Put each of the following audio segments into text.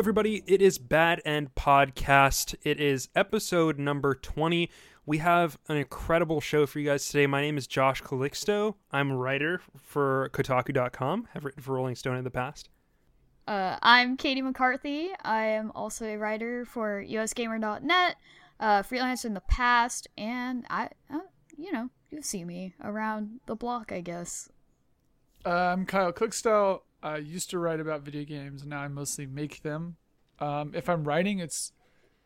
everybody. It is Bad End Podcast. It is episode number 20. We have an incredible show for you guys today. My name is Josh Calixto. I'm a writer for Kotaku.com, have written for Rolling Stone in the past. Uh, I'm Caty McCarthy. I am also a writer for USGamer.net, uh, freelance in the past, and I, uh, you know, you see me around the block, I guess. Uh, I'm Kyle Cookstell. I used to write about video games, and now I mostly make them. Um, if I'm writing, it's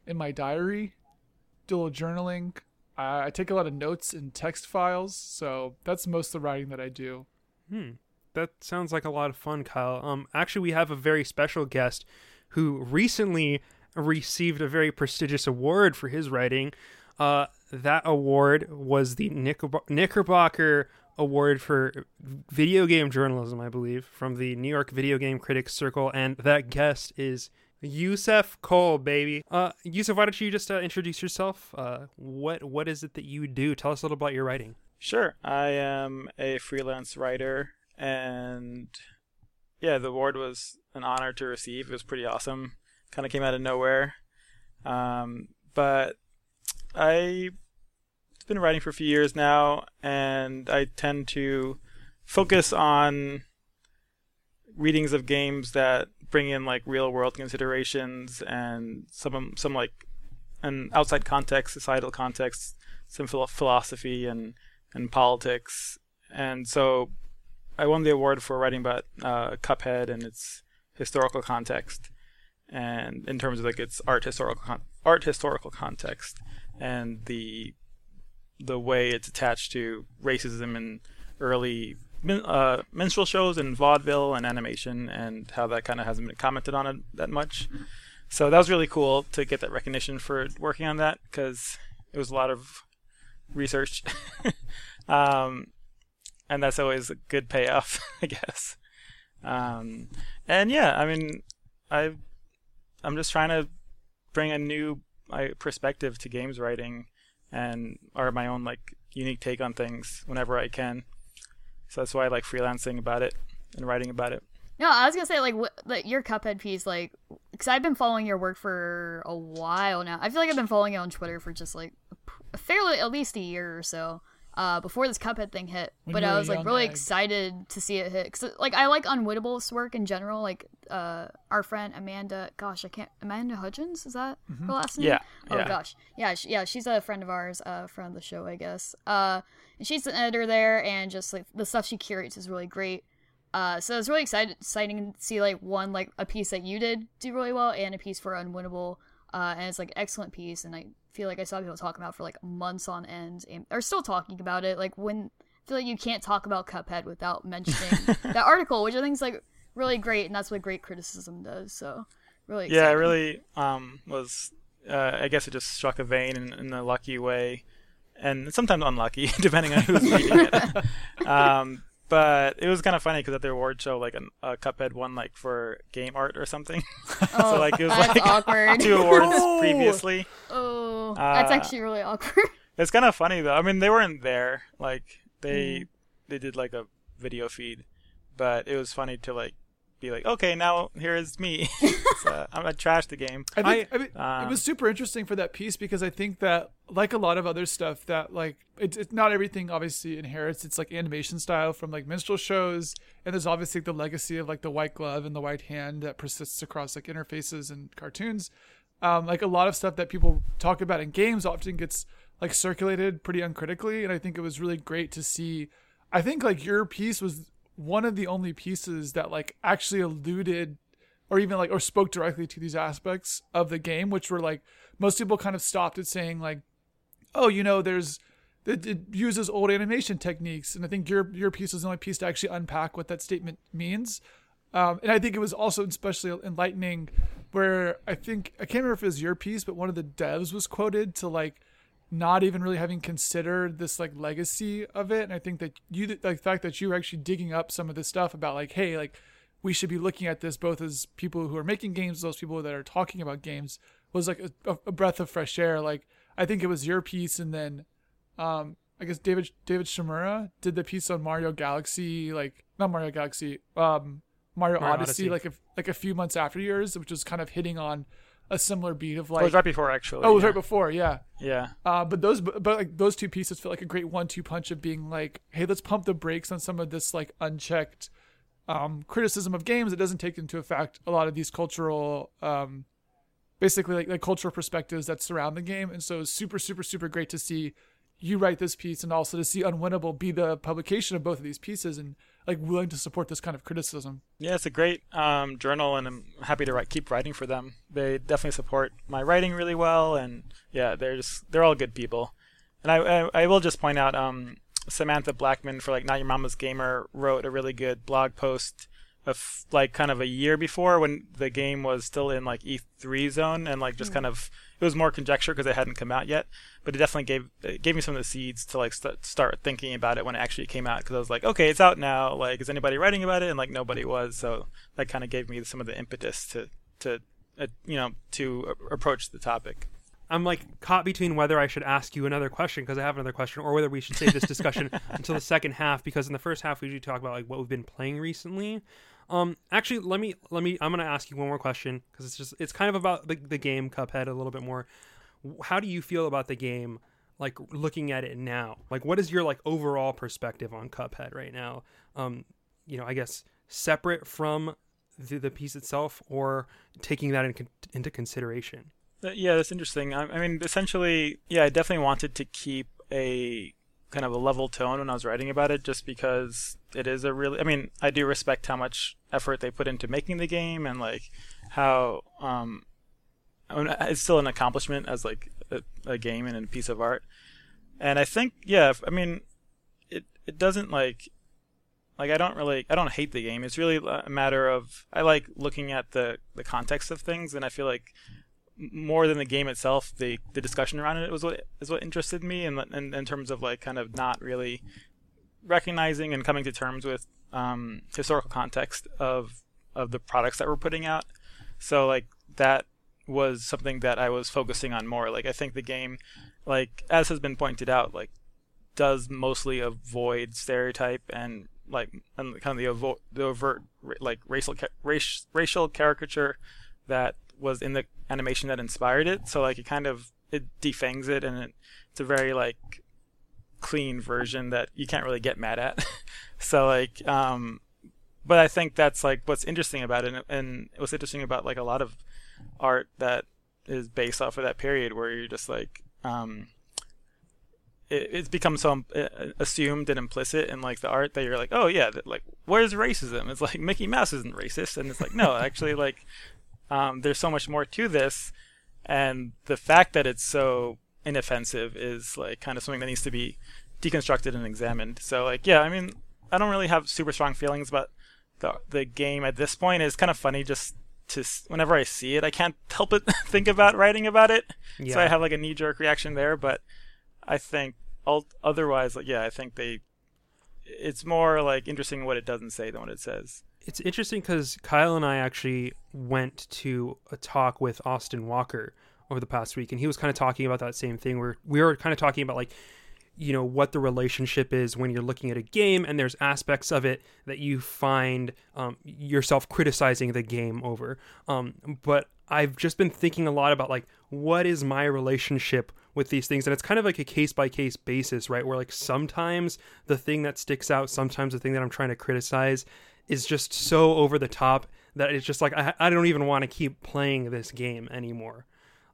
in my diary, do a little journaling. I, I take a lot of notes in text files, so that's most of the writing that I do. Hmm. That sounds like a lot of fun, Kyle. Um, actually, we have a very special guest who recently received a very prestigious award for his writing. Uh, that award was the Knickerb- Knickerbocker Award for Video Game Journalism, I believe, from the New York Video Game Critics Circle, and that guest is Yussef Cole, baby. Uh, Yusef, why don't you just uh, introduce yourself? Uh, what what is it that you do? Tell us a little about your writing. Sure, I am a freelance writer, and yeah, the award was an honor to receive. It was pretty awesome. Kind of came out of nowhere, um, but I I've been writing for a few years now, and I tend to focus on readings of games that bring in like real world considerations and some some like an outside context, societal context, some philosophy and and politics. And so I won the award for writing about uh, Cuphead and its historical context, and in terms of like its art historical con- art historical context and the the way it's attached to racism in early uh, minstrel shows and vaudeville and animation, and how that kind of hasn't been commented on it that much. So that was really cool to get that recognition for working on that because it was a lot of research, um, and that's always a good payoff, I guess. Um, and yeah, I mean, I I'm just trying to bring a new perspective to games writing and or my own like unique take on things whenever I can. So that's why I like freelancing about it and writing about it. No, I was gonna say like, like your Cuphead piece, like, because I've been following your work for a while now. I feel like I've been following you on Twitter for just like a fairly at least a year or so uh, before this Cuphead thing hit. When but you were I a was like really egg. excited to see it hit because like I like Unwinnable's work in general. Like uh, our friend Amanda, gosh, I can't Amanda Hudgens is that her last name? Yeah, Oh yeah. gosh, yeah, she, yeah, she's a friend of ours, uh, from the show, I guess. Uh, and she's an editor there, and just like the stuff she curates is really great. Uh, so it's really excited, exciting to see like one like a piece that you did do really well, and a piece for Unwinnable. Uh, and it's like excellent piece, and I feel like I saw people talking about it for like months on end, and are still talking about it. Like when I feel like you can't talk about Cuphead without mentioning that article, which I think is like really great, and that's what great criticism does. So really, Yeah, it really um, was. Uh, I guess it just struck a vein in, in a lucky way, and sometimes unlucky, depending on who's reading it. Um, but it was kind of funny because at the award show, like an, a Cuphead won like for game art or something. Oh, so like it was like awkward. two awards Oh. previously. Oh, that's Uh, actually really awkward. It's kind of funny though. I mean, they weren't there. Like they Mm. they did like a video feed, but it was funny to like be like, okay, now here is me. so, I'm gonna trash the game. I think I, mean, it um, was super interesting for that piece because I think that like a lot of other stuff that like it's, it's not everything obviously inherits it's like animation style from like minstrel shows and there's obviously the legacy of like the white glove and the white hand that persists across like interfaces and cartoons um, like a lot of stuff that people talk about in games often gets like circulated pretty uncritically and i think it was really great to see i think like your piece was one of the only pieces that like actually alluded or even like or spoke directly to these aspects of the game which were like most people kind of stopped at saying like oh you know there's it, it uses old animation techniques and i think your your piece was the only piece to actually unpack what that statement means. Um, and i think it was also especially enlightening where i think i can't remember if it was your piece but one of the devs was quoted to like not even really having considered this like legacy of it and i think that you like the fact that you were actually digging up some of this stuff about like hey like we should be looking at this both as people who are making games those people that are talking about games was like a, a breath of fresh air like i think it was your piece and then um i guess david david shimura did the piece on mario galaxy like not mario galaxy um Mario, Mario Odyssey, Odyssey. like a, like a few months after yours, which was kind of hitting on a similar beat of Oh, like. it was right before actually. oh, it was yeah. right before, yeah. Yeah. Uh, but those, but, but like those two pieces feel like a great one-two punch of being like, hey, let's pump the brakes on some of this like unchecked um, criticism of games that doesn't take into effect a lot of these cultural, um, basically like, like cultural perspectives that surround the game. And so it's super, super, super great to see you write this piece and also to see Unwinnable be the publication of both of these pieces and like willing to support this kind of criticism. Yeah, it's a great um, journal, and I'm happy to write, keep writing for them. They definitely support my writing really well, and yeah, they're just they're all good people. And I I, I will just point out um, Samantha Blackmon for like Not Your Mama's Gamer wrote a really good blog post of like kind of a year before when the game was still in like E3 zone and like just kind of it was more conjecture because it hadn't come out yet, but it definitely gave it gave me some of the seeds to like st- start thinking about it when it actually came out because I was like, okay, it's out now. Like, is anybody writing about it? And like nobody was, so that kind of gave me some of the impetus to to uh, you know to a- approach the topic. I'm like caught between whether I should ask you another question because I have another question, or whether we should save this discussion until the second half because in the first half we usually talk about like what we've been playing recently. Um, actually, let me let me. I'm gonna ask you one more question because it's just it's kind of about the, the game Cuphead a little bit more. How do you feel about the game? Like looking at it now, like what is your like overall perspective on Cuphead right now? Um, you know, I guess separate from the, the piece itself, or taking that in, into consideration. Uh, Yeah, that's interesting. I, I mean, essentially, yeah, I definitely wanted to keep a kind of a level tone when I was writing about it, just because it is a really. I mean, I do respect how much effort they put into making the game and like how um, I mean, it's still an accomplishment as like a, a game and a piece of art. And I think, yeah, I mean, it it doesn't like like I don't really I don't hate the game. It's really a matter of I like looking at the the context of things, and I feel like more than the game itself, the the discussion around it was what is what interested me, and in, in terms of like kind of not really recognizing and coming to terms with um, historical context of of the products that we're putting out. So like that was something that I was focusing on more. Like I think the game, like as has been pointed out, like does mostly avoid stereotype and like and kind of the, ovo- the overt like racial ca- race, racial caricature that was in the animation that inspired it. So like it kind of it defangs it and it, it's a very like clean version that you can't really get mad at. so like um but I think that's like what's interesting about it and, and what's interesting about like a lot of art that is based off of that period where you're just like um it, it's become so uh, assumed and implicit in like the art that you're like oh yeah like where's racism it's like mickey mouse isn't racist and it's like no actually like um, there's so much more to this and the fact that it's so inoffensive is like kind of something that needs to be deconstructed and examined. So like yeah i mean i don't really have super strong feelings about the the game at this point. It's kind of funny just to whenever i see it i can't help but think about writing about it. So i have like a knee jerk reaction there but i think ul- otherwise like yeah i think they it's more like interesting what it doesn't say than what it says It's interesting because Kyle and I actually went to a talk with Austin Walker over the past week, and he was kind of talking about that same thing. Where we were kind of talking about like, you know, what the relationship is when you're looking at a game, and there's aspects of it that you find um, yourself criticizing the game over. Um, but I've just been thinking a lot about like, what is my relationship with these things and it's kind of like a case by case basis right where like sometimes the thing that sticks out sometimes the thing that i'm trying to criticize is just so over the top that it's just like I, I don't even want to keep playing this game anymore.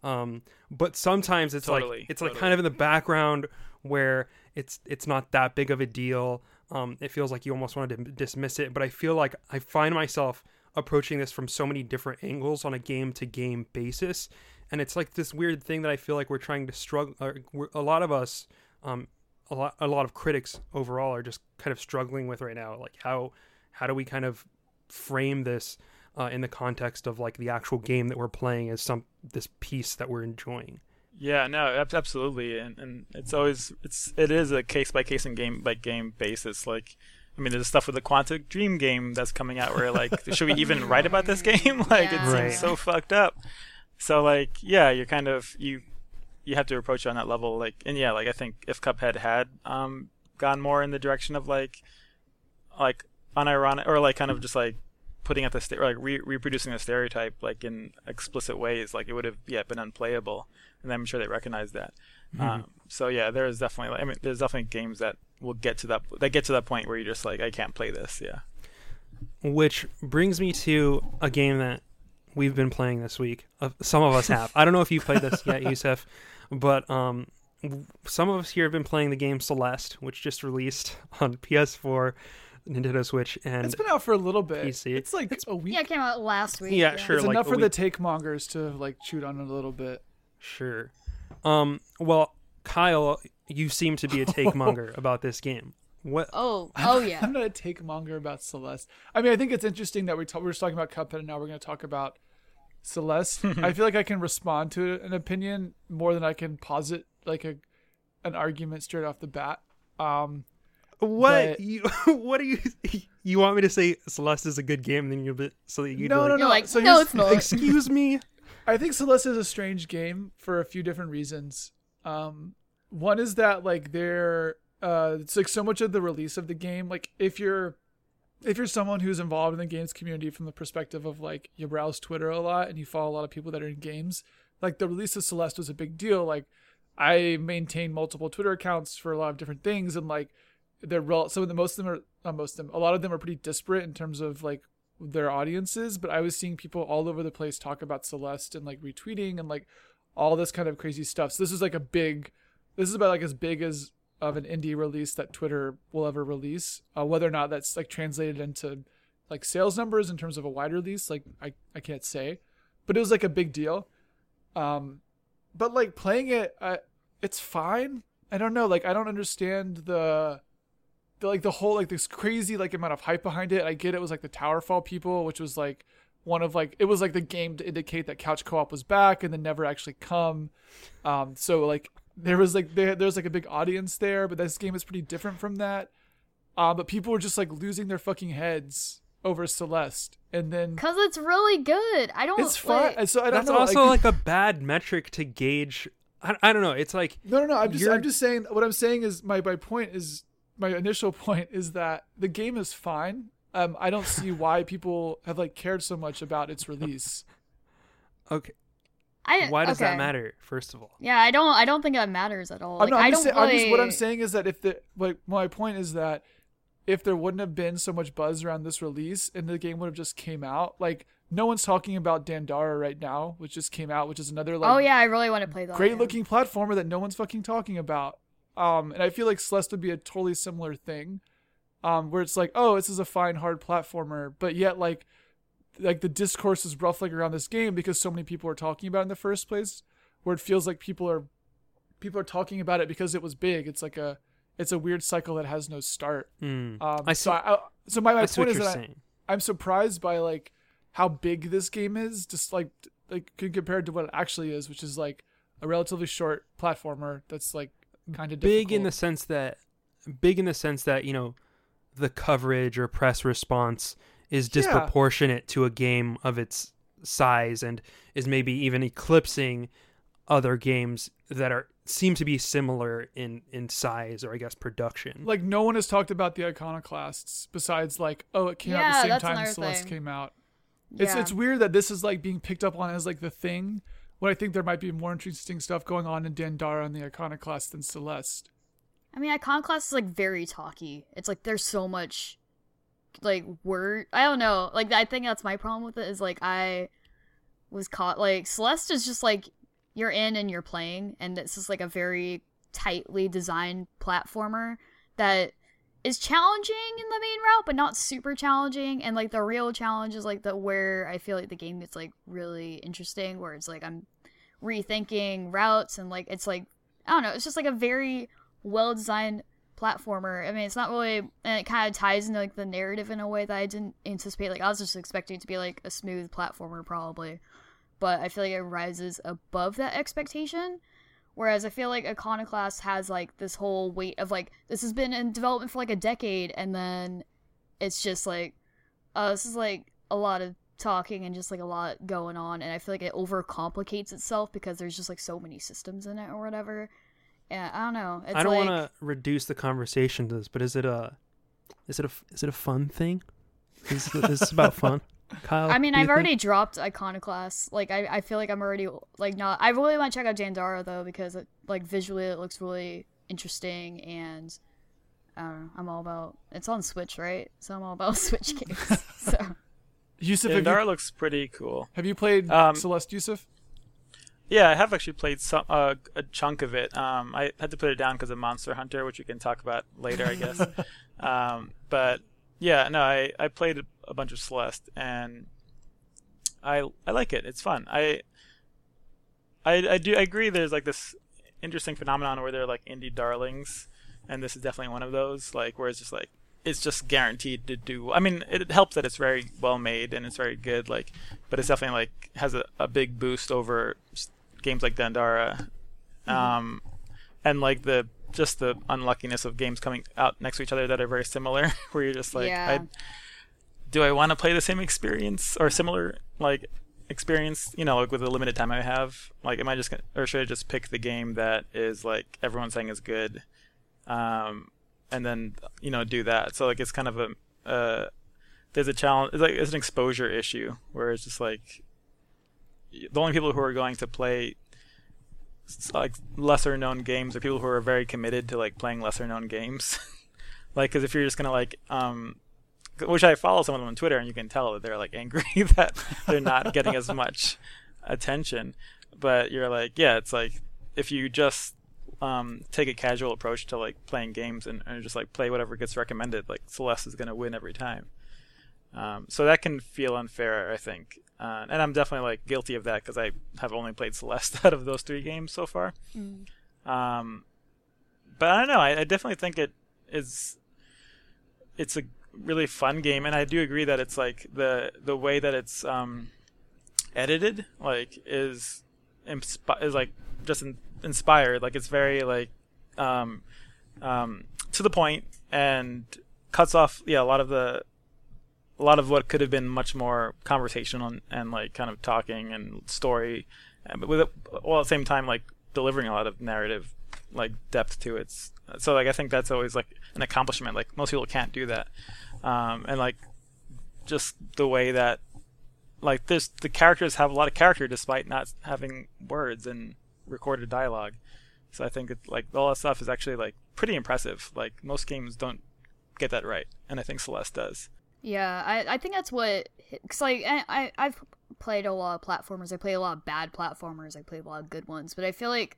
Um, but sometimes it's Totally, like it's like kind of in the background where it's it's not that big of a deal. Um, it feels like you almost want to dismiss it, but I feel like I find myself approaching this from so many different angles on a game to game basis, and it's like this weird thing that I feel like we're trying to struggle. Or we're, a lot of us, um, a lot a lot of critics overall are just kind of struggling with right now. Like how how do we kind of frame this uh, in the context of like the actual game that we're playing as some this piece that we're enjoying. Yeah, no, absolutely, and and it's always it's it is a case by case and game by game basis. Like, I mean, there's stuff with the Quantic Dream game that's coming out where like, should we even write about this game? like, it Right. seems so fucked up. So like, yeah, you're kind of you you have to approach it on that level. Like, and yeah, like I think if Cuphead had um gone more in the direction of like like unironic or like kind of just like putting out the st- like re- reproducing the stereotype like in explicit ways, like it would have yeah been unplayable, and I'm sure they recognize that. Mm-hmm. Um, so yeah, there's definitely I mean there's definitely games that will get to that that get to that point where you're just like I can't play this. Yeah. Which brings me to a game that we've been playing this week. Uh, some of us have. I don't know if you played this yet, Yussef, but um, some of us here have been playing the game Celeste, which just released on PS4, Nintendo Switch, and It's been out for a little bit. PC. It's like a week. Yeah, it came out last week. Yeah, sure. it's like enough a for the take mongers to like chewed on it a little bit. Sure. Um. Well, Kyle, you seem to be a take monger about this game. What? Oh, oh yeah. I'm not a take monger about Celeste. I mean, I think it's interesting that we ta- we were just talking about Cuphead and now we're going to talk about Celeste. I feel like I can respond to an opinion more than I can posit like a an argument straight off the bat. Um, What? but- You? What do you? You want me to say Celeste is a good game, and then you'll be so that you No, like, no, You're like, so no, it's not. Excuse me. I think Celeste is a strange game for a few different reasons. Um, one is that like they're uh, it's like so much of the release of the game. Like if you're if you're someone who's involved in the games community from the perspective of like you browse Twitter a lot and you follow a lot of people that are in games, like the release of Celeste was a big deal. Like I maintain multiple Twitter accounts for a lot of different things, and like they're some of the most of them are not most of them. A lot of them are pretty disparate in terms of like their audiences. But I was seeing people all over the place talk about Celeste and like retweeting and like all this kind of crazy stuff. So this is like a big. This is about like as big as of an indie release that Twitter will ever release. Uh, whether or not that's like translated into like sales numbers in terms of a wide release, like I, I can't say, but it was like a big deal. Um, but like playing it, I, it's fine. I don't know. Like I don't understand the, the like the whole like this crazy like amount of hype behind it. I get it was like the Towerfall people, which was like one of like it was like the game to indicate that couch co-op was back and then never actually come. Um, so like there was like there there's like a big audience there, but this game is pretty different from that. Uh, but people were just like losing their fucking heads over Celeste, and then Cause it's really good. I don't. it's fine. like- so I don't That's know. also like a bad metric to gauge. I, I don't know. It's like No, no, no. I'm just, You're- I'm just saying. What I'm saying is my, my point is my initial point is that the game is fine. Um, I don't see why people have like cared so much about its release. okay. I, Why does okay. that matter? First of all, Yeah, I don't. I don't think that matters at all. I'm, Like, not, I'm I just don't saying, I'm just, what I'm saying is that if the like my point is that if there wouldn't have been so much buzz around this release and the game would have just came out, like no one's talking about Dandara right now, which just came out, which is another like oh yeah, I really want to play that. great yeah. looking platformer that no one's fucking talking about. Um, and I feel like Celeste would be a totally similar thing, um, where it's like, oh, this is a fine hard platformer, but yet like, like the discourse is ruffling around this game because so many people are talking about it in the first place, where it feels like people are, people are talking about it because it was big. It's like a, it's a weird cycle that has no start. Hmm. Um, I so see- I, I- so my, my point is that I. I'm surprised by like how big this game is, just like like compared to what it actually is, which is like a relatively short platformer that's like Mm-hmm. kind of big in the sense that big in the sense that you know the coverage or press response is Yeah. disproportionate to a game of its size and is maybe even eclipsing other games that are seem to be similar in in size or I guess production. like no one has talked about the iconoclasts besides like oh it came out Yeah, the same time Celeste thing. came out. It's it's weird that this is like being picked up on as like the thing when I think there might be more interesting stuff going on in Dandara and the iconoclast than Celeste. I mean, Iconoclast is like very talky. It's like there's so much like word. I don't know. Like I think that's my problem with it is like I was caught like Celeste is just like you're in and you're playing, and this is like a very tightly designed platformer that is challenging in the main route, but not super challenging. And like the real challenge is like the where I feel like the game gets like really interesting, where it's like I'm rethinking routes and like it's like I don't know, it's just like a very well designed platformer. I mean, it's not really, and it kind of ties into like the narrative in a way that I didn't anticipate. Like I was just expecting it to be like a smooth platformer probably, but I feel like it rises above that expectation. Whereas I feel like Iconoclast has like this whole weight of like this has been in development for like a decade, and then it's just like, uh, this is like a lot of talking and just like a lot going on, and I feel like it overcomplicates itself because there's just like so many systems in it or whatever. Yeah, I don't know. It's I don't like, want to reduce the conversation to this, but is it a is it a is it a fun thing? Is, is this about fun? Kyle? I mean, I've think? already dropped Iconoclast. Like, I, I feel like I'm already like not. I really want to check out Dandara though because it, like visually it looks really interesting and I don't know. I'm all about. It's on Switch, right? So I'm all about Switch games. so Yussef, Yeah, you, looks pretty cool. have you played Um, Celeste Yussef? Yeah, I have actually played some uh, a chunk of it. Um, I had to put it down because of Monster Hunter, which we can talk about later, I guess. um, but yeah, no, I, I played a bunch of Celeste, and I I like it. It's fun. I I I do I agree. There's like this interesting phenomenon where they're like indie darlings, and this is definitely one of those. Like where it's just like it's just guaranteed to do. I mean, it helps that it's very well made and it's very good. Like, but it's definitely like has a, a big boost over games like Dandara, um, and like the just the unluckiness of games coming out next to each other that are very similar. where you're just like, Yeah. I, do I want to play the same experience or similar like experience? You know, like with the limited time I have. Like, am I just gonna, or should I just pick the game that is like everyone's saying is good? Um, and then you know do that. So like it's kind of a uh, there's a challenge. It's like it's an exposure issue where it's just like the only people who are going to play like lesser known games are people who are very committed to like playing lesser known games. like because if you're just gonna like um which I follow some of them on Twitter and you can tell that they're like angry that they're not getting as much attention. But you're like, yeah, it's like if you just um, take a casual approach to like playing games and, and just like play whatever gets recommended, like Celeste is gonna win every time. Um, so that can feel unfair, I think, uh, and I'm definitely like guilty of that because I have only played Celeste out of those three games so far. Um, but I don't know. I, I definitely think it is. It's a really fun game, and I do agree that it's like the the way that it's um, edited, like is inspi- is like just in- inspired. Like it's very like um, um, to the point and cuts off yeah a lot of the a lot of what could have been much more conversational and, and like kind of talking and story, and with it, while at the same time like delivering a lot of narrative like depth to it. So like I think that's always like an accomplishment. Like most people can't do that, um, and like just the way that like this the characters have a lot of character despite not having words and recorded dialogue. So I think it, like all that stuff is actually like pretty impressive. Like most games don't get that right, and I think Celeste does. Yeah, I, I think that's what because like I, I've played a lot of platformers. I played a lot of bad platformers. I played a lot of good ones, but I feel like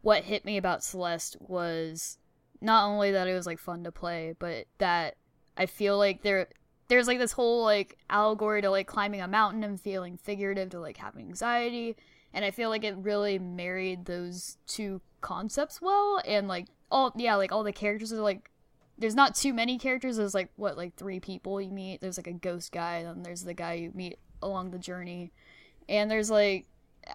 what hit me about Celeste was not only that it was like fun to play, but that I feel like there there's like this whole like allegory to like climbing a mountain and feeling figurative to like having anxiety, and I feel like it really married those two concepts well, and like all yeah like all the characters are like there's not too many characters. There's like what, like three people you meet. There's like a ghost guy, then there's the guy you meet along the journey, and there's like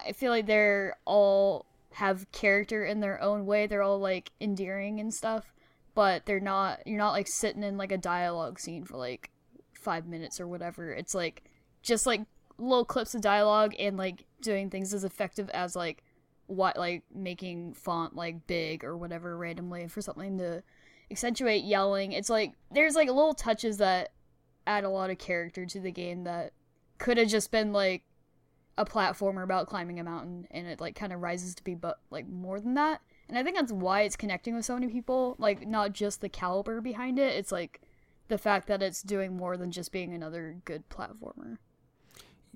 I feel like they're all have character in their own way. They're all like endearing and stuff, but they're not. You're not like sitting in like a dialogue scene for like five minutes or whatever. It's like just like little clips of dialogue and like doing things as effective as like what like making font like big or whatever randomly for something to accentuate yelling. It's like there's like little touches that add a lot of character to the game that could have just been like a platformer about climbing a mountain and it like kind of rises to be but like more than that. And I think that's why it's connecting with so many people, like not just the caliber behind it, it's like the fact that it's doing more than just being another good platformer.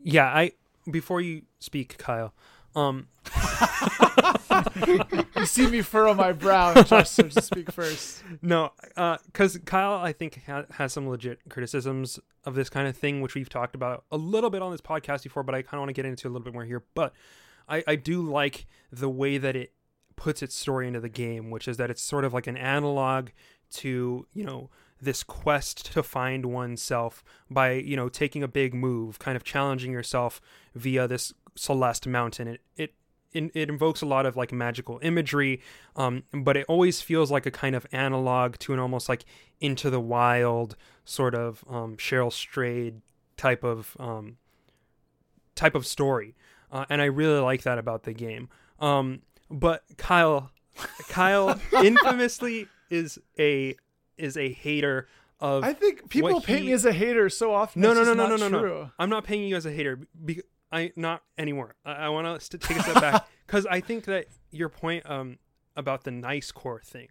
Yeah, I before you speak, Kyle. Um, You see me furrow my brow and Josh starts to speak first. no, because Kyle, I think ha- has some legit criticisms of this kind of thing, which we've talked about a little bit on this podcast before, but I kind of want to get into a little bit more here. But I, I do like the way that it puts its story into the game, which is that it's sort of like an analog to you know this quest to find oneself by you know taking a big move, kind of challenging yourself via this Celeste mountain. It it it, it invokes a lot of like magical imagery, um, but it always feels like a kind of analog to an almost like into the wild sort of um, Cheryl Strayed type of um, type of story, uh, and I really like that about the game. Um, but Kyle, Kyle infamously is a is a hater of I think people paint he- me as a hater so often. no, no, no, no, no, no, no. I'm not painting you as a hater. Be- I not anymore. I, I want to take a step back because I think that your point um about the nice core thing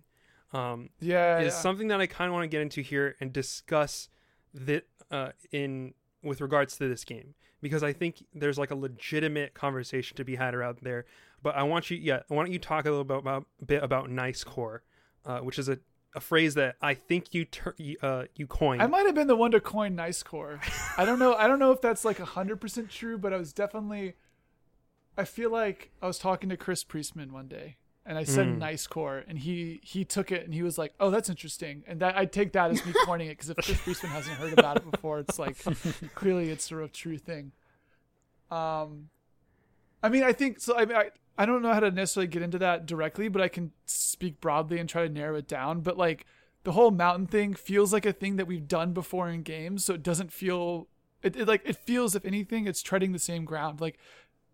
um Yeah, is yeah. something that I kind of want to get into here and discuss that uh in with regards to this game because I think there's like a legitimate conversation to be had around there. But I want you, yeah, why don't you talk a little bit about bit about nice core, uh, which is a, a phrase that I think you you, uh, you coined. I might have been the one to coin nice core. I don't know. I don't know if that's like hundred percent true, but I was definitely. I feel like I was talking to Chris Priestman one day, and I said Mm. nice core, and he he took it and he was like, "Oh, that's interesting," and that I take that as me coining it because if Chris Priestman hasn't heard about it before, it's like clearly it's sort of true thing. Um, I mean, I think so. I mean, I I don't know how to necessarily get into that directly, but I can speak broadly and try to narrow it down. But like the whole mountain thing feels like a thing that we've done before in games, so it doesn't feel it, it like it feels if anything it's treading the same ground. Like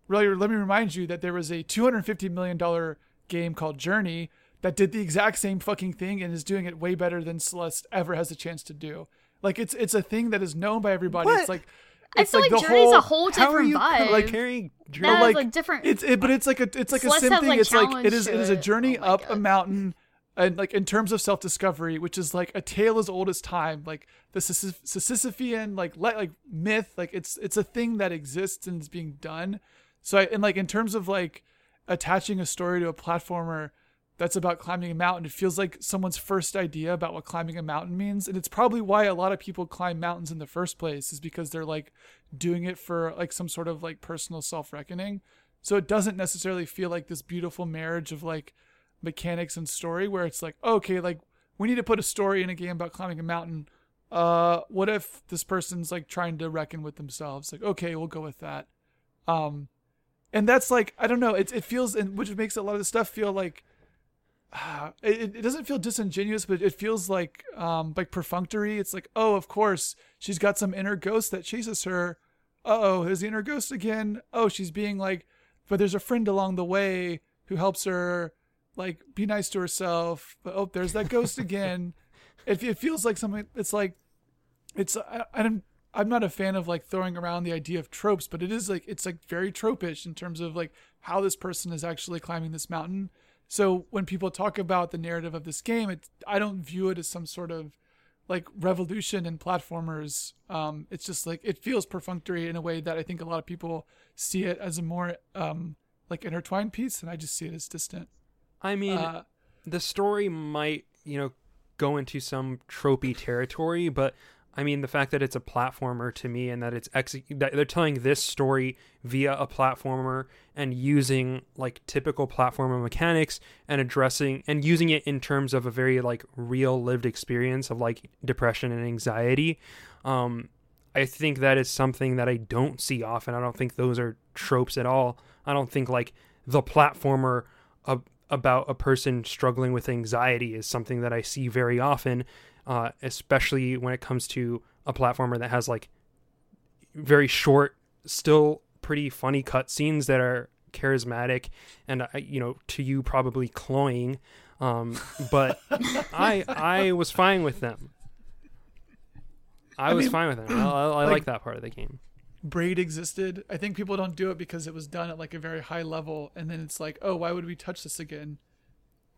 really, let me remind you that there was a 250 million dollar game called Journey that did the exact same fucking thing and is doing it way better than Celeste ever has a chance to do. Like it's it's a thing that is known by everybody. What? It's like I it's feel like, the Journey's whole, a whole different you vibe. like carrying? But is like, a different. It's it, but it's like a it's like a sim thing. like, it's like it is it is a journey Oh up a mountain, and like in terms of self discovery, which is like a tale as old as time. Like the Sisyph- Sisyphean like like myth. Like it's it's a thing that exists and is being done. So I, and like in terms of like attaching a story to a platformer that's about climbing a mountain, it feels like someone's first idea about what climbing a mountain means, and it's probably why a lot of people climb mountains in the first place is because they're like doing it for like some sort of like personal self reckoning. So it doesn't necessarily feel like this beautiful marriage of like mechanics and story where it's like, okay, like we need to put a story in a game about climbing a mountain. Uh, what if this person's like trying to reckon with themselves? Like, okay, we'll go with that. Um, and that's like I don't know. It it feels and which makes a lot of the stuff feel like. Uh, it, it doesn't feel disingenuous, but it feels like um like perfunctory. It's like, oh, of course, she's got some inner ghost that chases her. Uh oh, there's the inner ghost again. Oh, she's being like, but there's a friend along the way who helps her like be nice to herself. But oh, there's that ghost again. It, it feels like something. It's like, it's I, I'm I'm not a fan of like throwing around the idea of tropes, but it is like it's like very tropish in terms of like how this person is actually climbing this mountain. So when people talk about the narrative of this game, it I don't view it as some sort of like revolution in platformers. Um, it's just like it feels perfunctory in a way that I think a lot of people see it as a more um, like intertwined piece, and I just see it as distant. I mean, Uh, the story might you know go into some tropey territory, but I mean the fact that it's a platformer to me and that it's ex- that they're telling this story via a platformer and using like typical platformer mechanics and addressing and using it in terms of a very like real lived experience of like depression and anxiety. Um, I think that is something that I don't see often. I don't think those are tropes at all. I don't think like the platformer ab- about a person struggling with anxiety is something that I see very often, uh, especially when it comes to a platformer that has like very short, still pretty funny cutscenes that are charismatic and uh, you know to you probably cloying. Um, but I I was fine with them. I, I was mean, fine with them. I, I, I like- like that part of the game. braid existed. I think people don't do it because it was done at like a very high level, and then it's like, oh, why would we touch this again?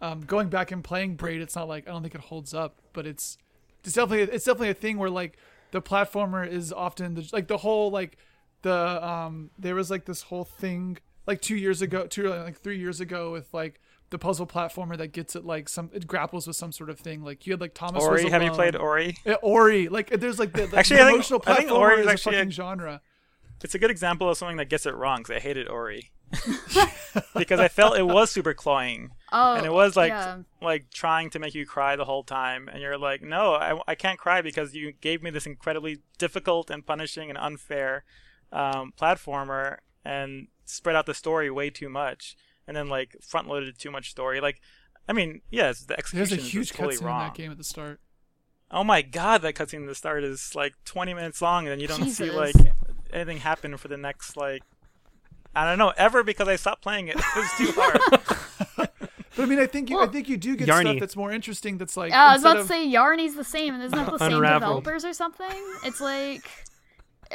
Um, going back and playing braid, it's not like I don't think it holds up, but it's it's definitely it's definitely a thing where like the platformer is often the, like the whole like the um there was like this whole thing like two years ago, two like three years ago with like the puzzle platformer that gets it like some it grapples with some sort of thing. Like you had like Thomas. Ori, have you played Ori? Yeah, Ori, like there's like the, the, Actually, the I think- emotional I think platformer Ori is is a actually a- fucking genre. It's a good example of something that gets it wrong because I hated Ori. Because I felt it was super cloying. Oh, and it was like yeah. like trying to make you cry the whole time and you're like no I, I can't cry because you gave me this incredibly difficult and punishing and unfair um, platformer and spread out the story way too much and then like front loaded too much story. Like I mean yes the There's a execution huge is totally cutscene in that game at the start. oh my god that cutscene at the start is like 20 minutes long and then you don't see like anything happen for the next like I don't know ever because I stopped playing it. It was too hard. But I mean, I think you, I think you do get Yarny. stuff that's more interesting. That's like Yeah, I was instead about to of- say Yarny's the same, and isn't that the same Unraveled. developers or something? It's like,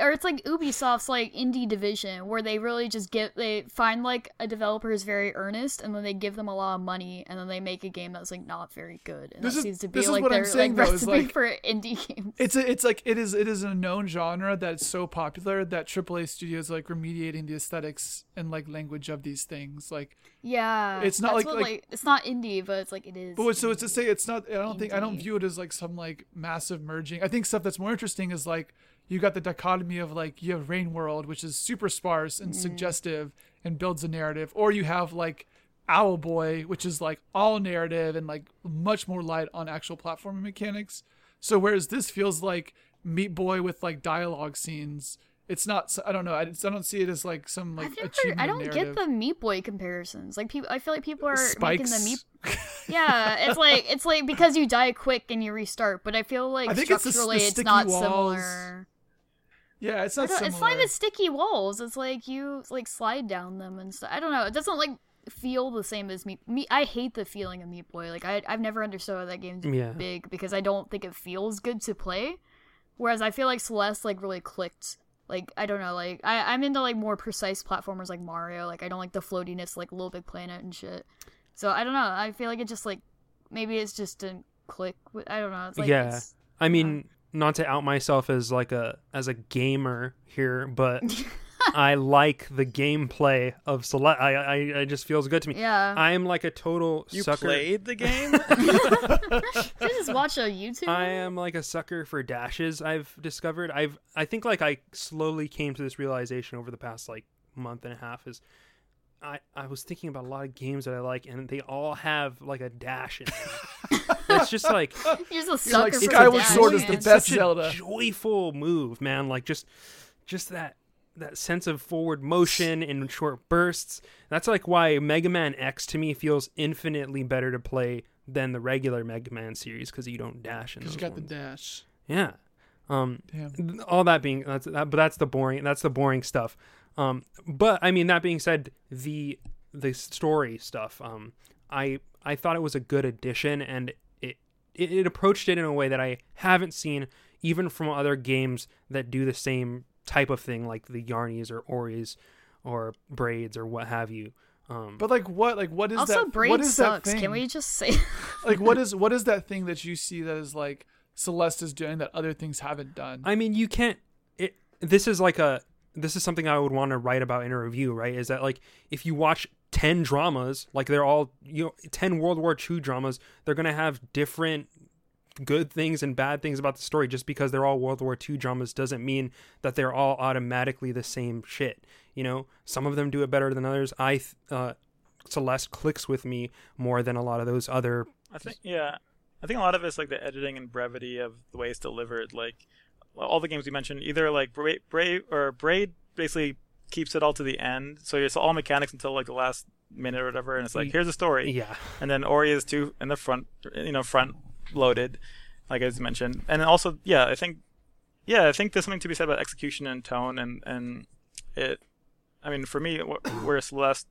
or it's like Ubisoft's like indie division where they really just get they find like a developer is very earnest, and then they give them a lot of money, and then they make a game that's like not very good, and This that is- seems to be like their saying, like though, recipe like- for indie games. It's a, it's like it is it is a known genre that's so popular that AAA studios like remediating the aesthetics and like language of these things. Like, Yeah, It's not like- what, like- it's not indie, but it's like it is. but so it's to say it's not. I don't think I don't view it as like some like massive merging. I think stuff that's more interesting is like you got the dichotomy of like you have Rain World, which is super sparse and mm-hmm. suggestive and builds a narrative, or you have like Owl Boy, which is like all narrative and like much more light on actual platforming mechanics. So whereas this feels like Meat Boy with like dialogue scenes, it's not. i don't know. I, I don't see it as like some like I've never, achievement. I don't narrative. get the Meat Boy comparisons. Like people, I feel like people are making the Meat. Yeah, it's like it's like because you die quick and you restart, but I feel like I think it's the the structurally it's not walls. similar. Yeah, it's not similar. it's not even sticky walls. It's like you like slide down them and stuff. I don't know. It doesn't like feel the same as Meat. Me, I hate the feeling of Meat Boy. Like I, I've never understood why that game's Yeah. big because I don't think it feels good to play. Whereas I feel like Celeste like really clicked. Like I don't know. Like I, I'm into like more precise platformers like Mario. Like I don't like the floatiness like Little Big Planet and shit. So I don't know. I feel like it just like maybe it's just didn't click. With, I don't know. It's like Yeah. I mean, not to out myself as like a as a gamer here, but I like the gameplay of Celeste. I, I I just feels good to me. yeah. I am like a total You sucker. played the game? Did I just watch a YouTube. I am like a sucker for dashes. I've discovered. I've I think like I slowly came to this realization over the past like month and a half is I I was thinking about a lot of games that I like and they all have like a dash in them. it's just like You're just a You're like for Skyward dash, Sword is the it's best such a Zelda. joyful move, man. Like just just that that sense of forward motion in short bursts. That's like why Mega Man X to me feels infinitely better to play than the regular Mega Man series because you don't dash in Because you got ones. the dash. Yeah. Um, Damn. all that being that's that, but that's the boring that's the boring stuff. Um, but I mean that being said, the the story stuff. Um, I I thought it was a good addition, and it it, it approached it in a way that I haven't seen even from other games that do the same type of thing, like the Yarnies or Oris or Braids or what have you. Um, But like what? Like what is Also, that? braid what is sucks. that thing? Can we just say? like what is what is that thing that you see that is like Celeste is doing that other things haven't done? I mean, you can't. It, this is like a. This is something I would want to write about in a review, right? Is that like if you watch ten dramas, like they're all you know, ten World War II dramas, they're gonna have different good things and bad things about the story. Just because they're all World War II dramas doesn't mean that they're all automatically the same shit. You know, some of them do it better than others. I uh, Celeste clicks with me more than a lot of those other. I think yeah. I think a lot of it's like the editing and brevity of the way it's delivered. Like all the games you mentioned, either like Braid, Braid or Braid basically keeps it all to the end, so it's all mechanics until like the last minute or whatever, and it's like here's the story, Yeah, and then Ori is too in the front, you know, front loaded, like I just mentioned, and then also yeah, I think yeah, I think there's something to be said about execution and tone, and and it, I mean, for me, wh- where Celeste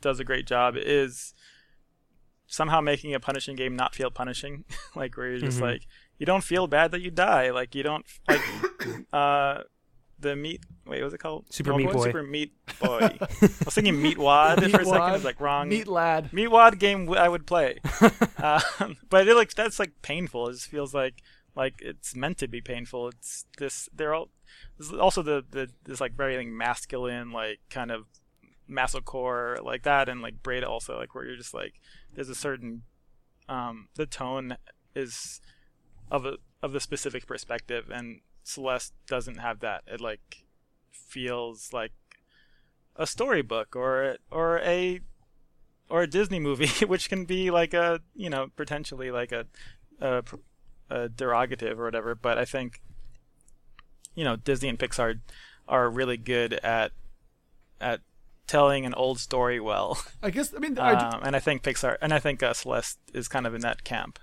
does a great job is somehow making a punishing game not feel punishing, like where you're just Mhm. like you don't feel bad that you die, like you don't like uh the meat. Wait, what was it called? Super Meat Boy. Super Meat Boy. I was thinking Meat Wad for a second. Meatwad. was like wrong. Meat lad. Meat Wad game I would play, uh, but it like that's like painful. It just feels like like it's meant to be painful. It's this. They're all. This also the the this like very like, masculine like kind of masocore like that, and like Braid also like where you're just like there's a certain um the tone is of a of the specific perspective, and Celeste doesn't have that. It like feels like a storybook or or a or a Disney movie, which can be like a you know potentially like a a, a derogative or whatever. But I think you know Disney and Pixar are really good at at telling an old story well, I guess. I mean, I, do- um, and I think Pixar and I think uh, Celeste is kind of in that camp.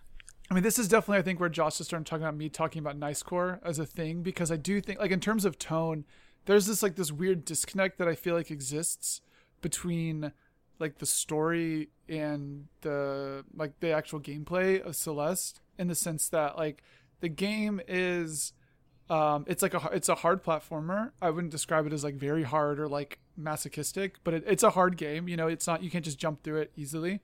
I mean, this is definitely I think where Josh is starting talking about me talking about nice core as a thing because I do think like in terms of tone, there's this like this weird disconnect that I feel like exists between like the story and the like the actual gameplay of Celeste in the sense that like the game is um it's like a it's a hard platformer. I wouldn't describe it as like very hard or like masochistic, but it, it's a hard game. You know, it's not you can't just jump through it easily.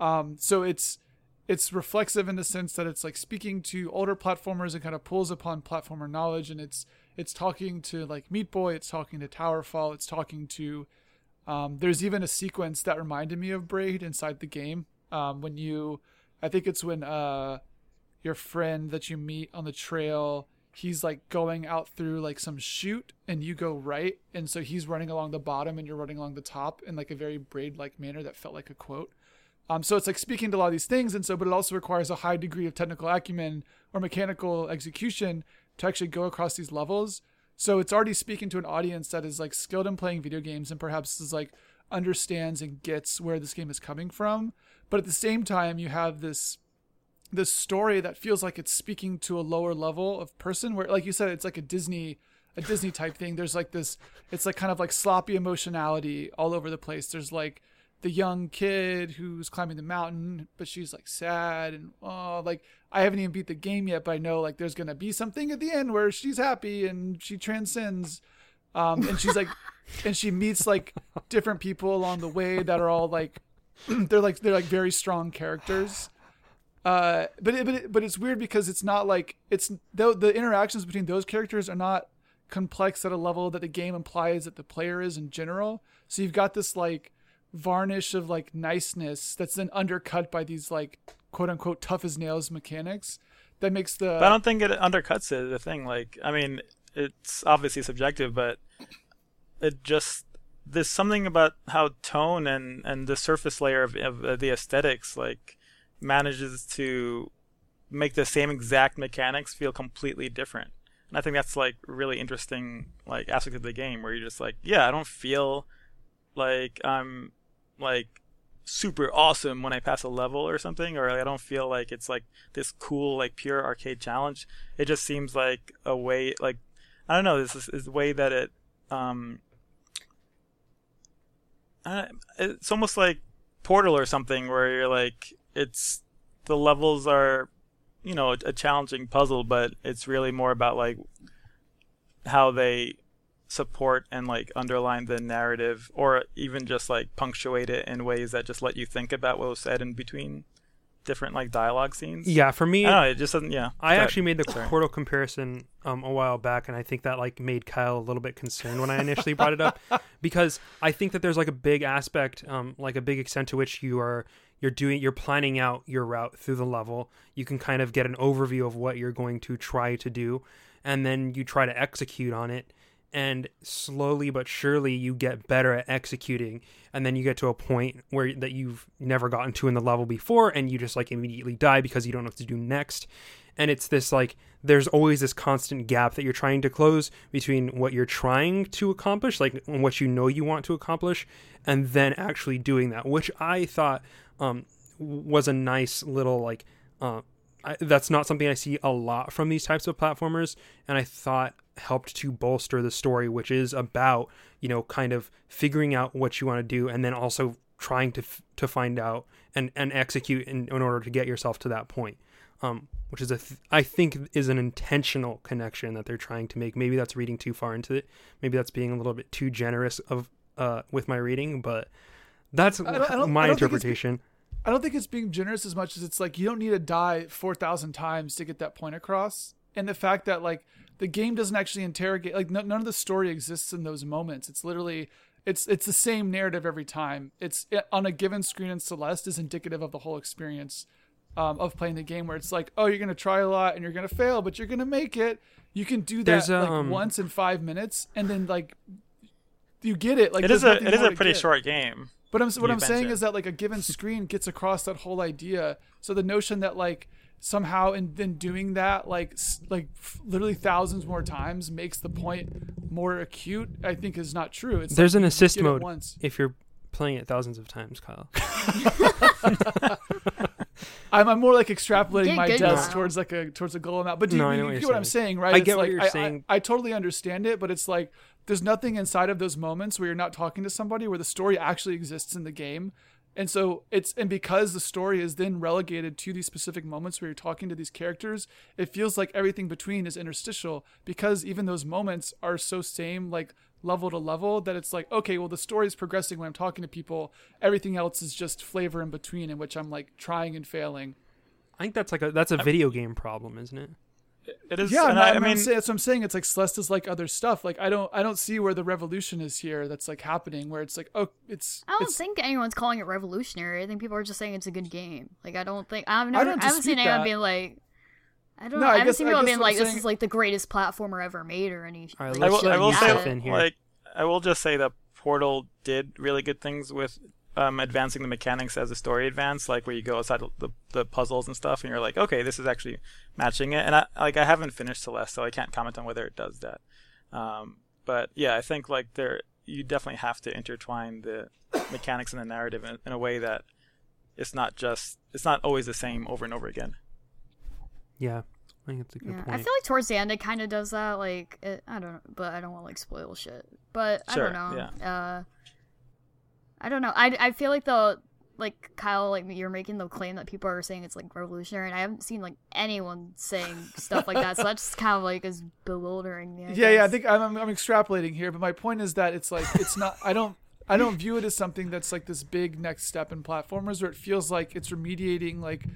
Um, so it's it's reflexive in the sense that it's like speaking to older platformers and kind of pulls upon platformer knowledge, and it's it's talking to like Meat Boy, it's talking to Towerfall, it's talking to. Um, there's even a sequence that reminded me of Braid inside the game um, when you, I think it's when uh, your friend that you meet on the trail he's like going out through like some chute and you go right and so he's running along the bottom and you're running along the top in like a very braid like manner that felt like a quote um, so it's like speaking to a lot of these things and so but it also requires a high degree of technical acumen or mechanical execution to actually go across these levels. So it's already speaking to an audience that is like skilled in playing video games and perhaps is like understands and gets where this game is coming from. But at the same time you have this this story that feels like it's speaking to a lower level of person where like you said it's like a disney a disney type thing. There's like this it's like kind of like sloppy emotionality all over the place. There's like the young kid who's climbing the mountain but she's like sad and oh like i haven't even beat the game yet but i know like there's gonna be something at the end where she's happy and she transcends um and she's like and she meets like different people along the way that are all like they're like they're like very strong characters uh, but it, but it, but it's weird because it's not like it's the the interactions between those characters are not complex at a level that the game implies that the player is in general. So you've got this like varnish of like niceness that's then undercut by these like quote unquote tough as nails mechanics that makes the. But I don't think it undercuts it. The thing, like, I mean, it's obviously subjective, but it just there's something about how tone and and the surface layer of, of the aesthetics like manages to make the same exact mechanics feel completely different. And I think that's like really interesting like aspect of the game where you're just like, yeah, I don't feel like I'm like super awesome when I pass a level or something, or I don't feel like it's like this cool like pure arcade challenge. It just seems like a way like I don't know, this is, is the way that it um uh, it's almost like Portal or something where you're like it's the levels are you know a, challenging puzzle but it's really more about like how they support and like underline the narrative or even just like punctuate it in ways that just let you think about what was said in between different like dialogue scenes Yeah, for me, I know, it just doesn't yeah I actually made the Sorry. Portal comparison um, a while back, and I think that like made Kyle a little bit concerned when I initially brought it up, because I think that there's like a big aspect, um, like a big extent to which you are you're doing you're planning out your route through the level. You can kind of get an overview of what you're going to try to do, and then you try to execute on it. And slowly but surely, you get better at executing, and then you get to a point where that you've never gotten to in the level before, and you just like immediately die because you don't know what to do next. And it's this like there's always this constant gap that you're trying to close between what you're trying to accomplish like what you know you want to accomplish and then actually doing that which i thought um, was a nice little like uh, I, that's not something i see a lot from these types of platformers and i thought helped to bolster the story which is about you know kind of figuring out what you want to do and then also trying to f- to find out and and execute in, in order to get yourself to that point um, which is a th- I think is an intentional connection that they're trying to make. Maybe that's reading too far into it. Maybe that's being a little bit too generous of uh, with my reading, but that's I don't- I don't- my I don't think it's be- interpretation. I don't think it's being generous as much as it's like you don't need to die 4,000 times to get that point across. And the fact that like the game doesn't actually interrogate like no, none of the story exists in those moments. It's literally it's it's the same narrative every time. It's it, on a given screen in Celeste is indicative of the whole experience um, of playing the game where it's like, oh, you're gonna try a lot and you're gonna fail, but you're gonna make it. You can do that There's, like um, once in five minutes, and then like you get it. Like it is there's a it is a pretty get. short game But I'm what I'm saying mentioned. is that like a given screen gets across that whole idea. So the notion that like somehow in then doing that like like f- literally thousands more times makes the point more acute, I think is not true. It's There's like an assist mode once. if you're playing it thousands of times, Kyle. I'm, I'm more like extrapolating Get my good deaths towards like a towards a goal amount. But do No, you, I know you what get you're what I'm saying. saying, right? I It's get what you're I, saying. I, I totally understand it, but it's like there's nothing inside of those moments where you're not talking to somebody where the story actually exists in the game. And so it's and because the story is then relegated to these specific moments where you're talking to these characters, it feels like everything between is interstitial because even those moments are so same like level to level that it's like okay, well the story is progressing when I'm talking to people. Everything else is just flavor in between in which I'm like trying and failing. I think that's like a that's a video game problem, isn't it? It is. Yeah, and no, I, I'm, mean, I'm saying, that's what I'm saying. It's like Celeste is like other stuff. Like I don't, I don't see where the revolution is here. That's like happening. Where it's like, oh, it's. I don't it's, think anyone's calling it revolutionary. I think people are just saying it's a good game. Like I don't think I've never don't I haven't seen anyone that. being like I don't No, know. I I, haven't guess- seen I people being like I'm this is like the greatest platformer ever made or anything. All right, like, I will, I will say, stuff in here. like, I will just say that Portal did really good things with um, advancing the mechanics as the story advanced, like where you go outside the, the puzzles and stuff, and you're like, okay, this is actually matching it. And I like I haven't finished Celeste, so I can't comment on whether it does that. Um, but yeah, I think like there, you definitely have to intertwine the mechanics and the narrative in, in a way that it's not just it's not always the same over and over again. Yeah, I think that's a good Yeah, point. I feel like towards the end it kind of does that. Like it, I don't know, but I don't want to like spoil shit. But Sure, I don't know. yeah. Uh, I don't know. I, I feel like the like Kyle, like you're making the claim that people are saying it's like revolutionary, and I haven't seen like anyone saying stuff like that. So that's kind of like is bewildering me. I yeah, yeah. I think I'm, I'm, extrapolating here, but my point is that it's like it's not. I don't. I don't view it as something that's like this big next step in platformers, where it feels like it's remediating like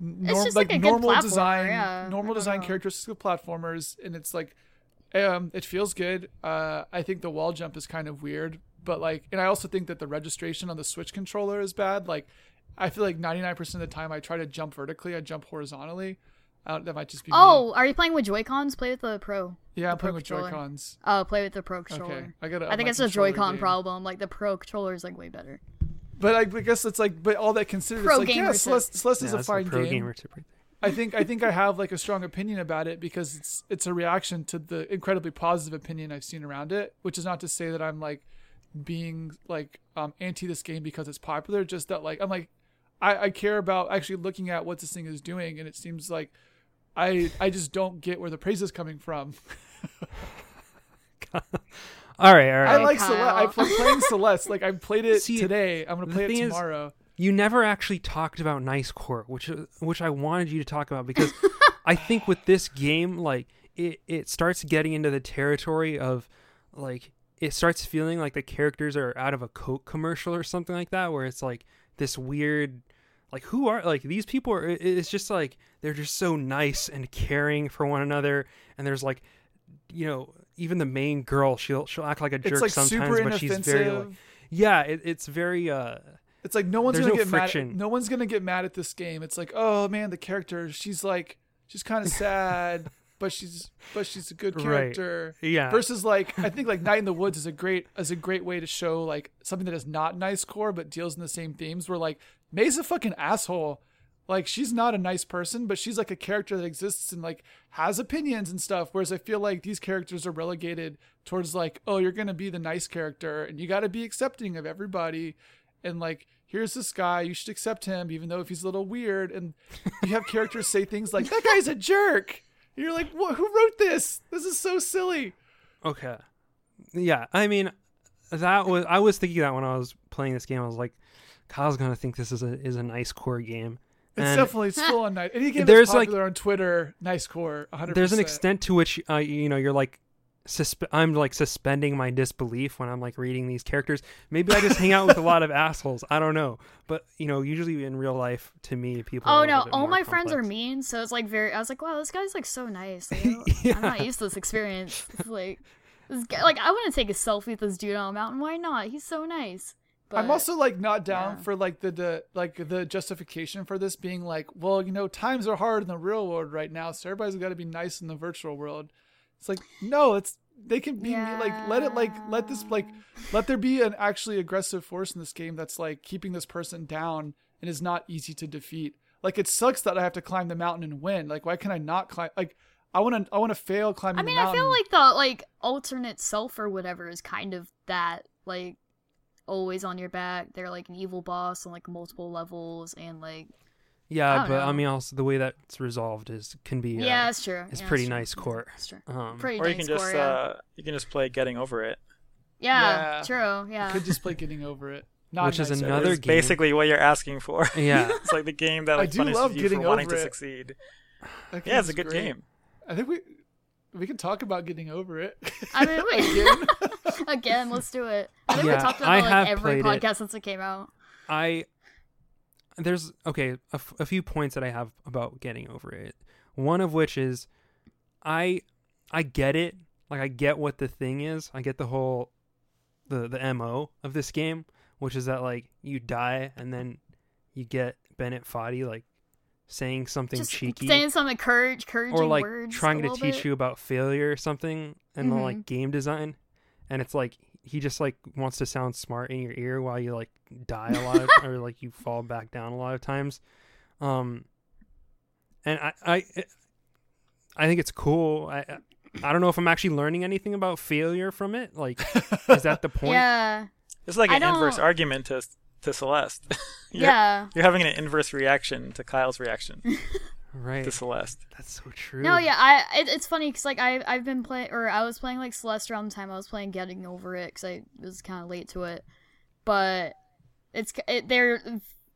norm, like, like normal design, yeah. Normal design know. characteristics of platformers, and it's like, um, it feels good. Uh, I think the wall jump is kind of weird, but like, and I also think that the registration on the Switch controller is bad. Like, I feel like 99% of the time I try to jump vertically, I jump horizontally. I don't, that might just be me. Oh, are you playing with Joy Cons? Play with the Pro. yeah, I'm the Pro playing with Joy. Cons. Oh, play with the Pro controller. Okay, I gotta. I think it's a Joy-Con game. problem. Like the Pro controller is like way better. But I, I guess it's like, but all that considered, Pro it's like, yeah, Celeste, Celeste yeah, is a that's fine pro game. gamer tip right I think I think I have like a strong opinion about it because it's it's a reaction to the incredibly positive opinion I've seen around it, which is not to say that I'm like being like um anti this game because it's popular, just that like I'm like I, I care about actually looking at what this thing is doing and it seems like I I just don't get where the praise is coming from. All right, all right. I like Celeste. I'm playing Celeste. Like I played it See, today. I'm gonna play it thing is- tomorrow. you never actually talked about nice core which which i wanted you to talk about because i think with this game like it, it starts getting into the territory of like it starts feeling like the characters are out of a coke commercial or something like that where it's like this weird like who are like these people are it's just like they're just so nice and caring for one another and there's like you know even the main girl she'll she'll act like a jerk like sometimes but she's very like yeah it, it's very uh It's like no one's gonna no get friction. mad. No one's gonna get mad at this game. It's like, oh man, the character. She's like, she's kind of sad, but she's but she's a good Right. character. yeah Versus like, I think like Night in the Woods is a great is a great way to show like something that is not nice core but deals in the same themes. Where like Mae's a fucking asshole. Like she's not a nice person, but she's like a character that exists and like has opinions and stuff. Whereas I feel like these characters are relegated towards like, oh, you're gonna be the nice character and you got to be accepting of everybody, and like here's this guy, you should accept him even though if he's a little weird. And you have characters say things like, that guy's a jerk. And you're like, what? Who wrote this? This is so silly. Okay. Yeah, I mean, that was I was thinking that when I was playing this game. I was like, Kyle's gonna think this is a is a nice core game. It's And definitely it's full on nice. Any game There's, that's like- popular on Twitter, nice core, 100. there's an extent to which uh, you know you're like. Suspe- I'm like suspending my disbelief when I'm like reading these characters. Maybe I just hang out with a lot of assholes. I don't know, but you know, usually in real life, to me, people. Oh a no, all more my friends are mean, so it's like very. I was like, wow, this guy's like so nice. Like, yeah. I'm not used to this experience. It's like, this guy, like I want to take a selfie with this dude on a mountain. Why not? He's so nice. But, I'm also like not down yeah. for like the, the like the justification for this being like, well, you know, times are hard in the real world right now, so everybody's got to be nice in the virtual world. It's like no, it's they can be like let it like let this like let there be an actually aggressive force in this game that's like keeping this person down and is not easy to defeat. Like it sucks that I have to climb the mountain and win. Like why can I not climb? Like I want to I want to fail climbing I mean, I feel like the like alternate self or whatever is kind of that like always on your back. They're like an evil boss on like multiple levels, and like Yeah, don't but I mean, also the way that's resolved is can be. Uh, yeah, that's true. it's yeah, pretty that's true. nice core. That's true. Um, Pretty Or you nice can just score, yeah. uh, you can just play Getting Over It, yeah, Yeah. true. Yeah. Could just play getting over it. Not Which is another game. basically what you're asking for. yeah, it's like the game that I like do punishes love you Getting for wanting Over to succeed. That Yeah, it's a good great. game. I think we we can talk about getting over it. I mean, wait. Again. Again, let's do it. I think Yeah, we talked about I it, like every played it. podcast since it came out. I there's okay a, f- a few points that I have about getting over it. One of which is I I get it. Like I get what the thing is. I get the whole the the mo of this game, which is that like you die and then you get Bennett Foddy like saying something Just cheeky saying something courage, courage, or like words. trying to teach bit. you about failure or something and the Mhm. like game design and it's like he just like wants to sound smart in your ear while you like die a lot of, or like you fall back down a lot of times. Um and i i i think it's cool. I I- i don't know if i'm actually learning anything about failure from it. Like is that the point? Yeah, It's like I an inverse don't- argument to to Celeste. you're, yeah. You're having an inverse reaction to Kyle's reaction right to Celeste. that's so true No, yeah, I it, it's funny because like I I've been playing or I was playing like Celeste around the time I was playing Getting Over It because I was kind of late to it, but it's it, they're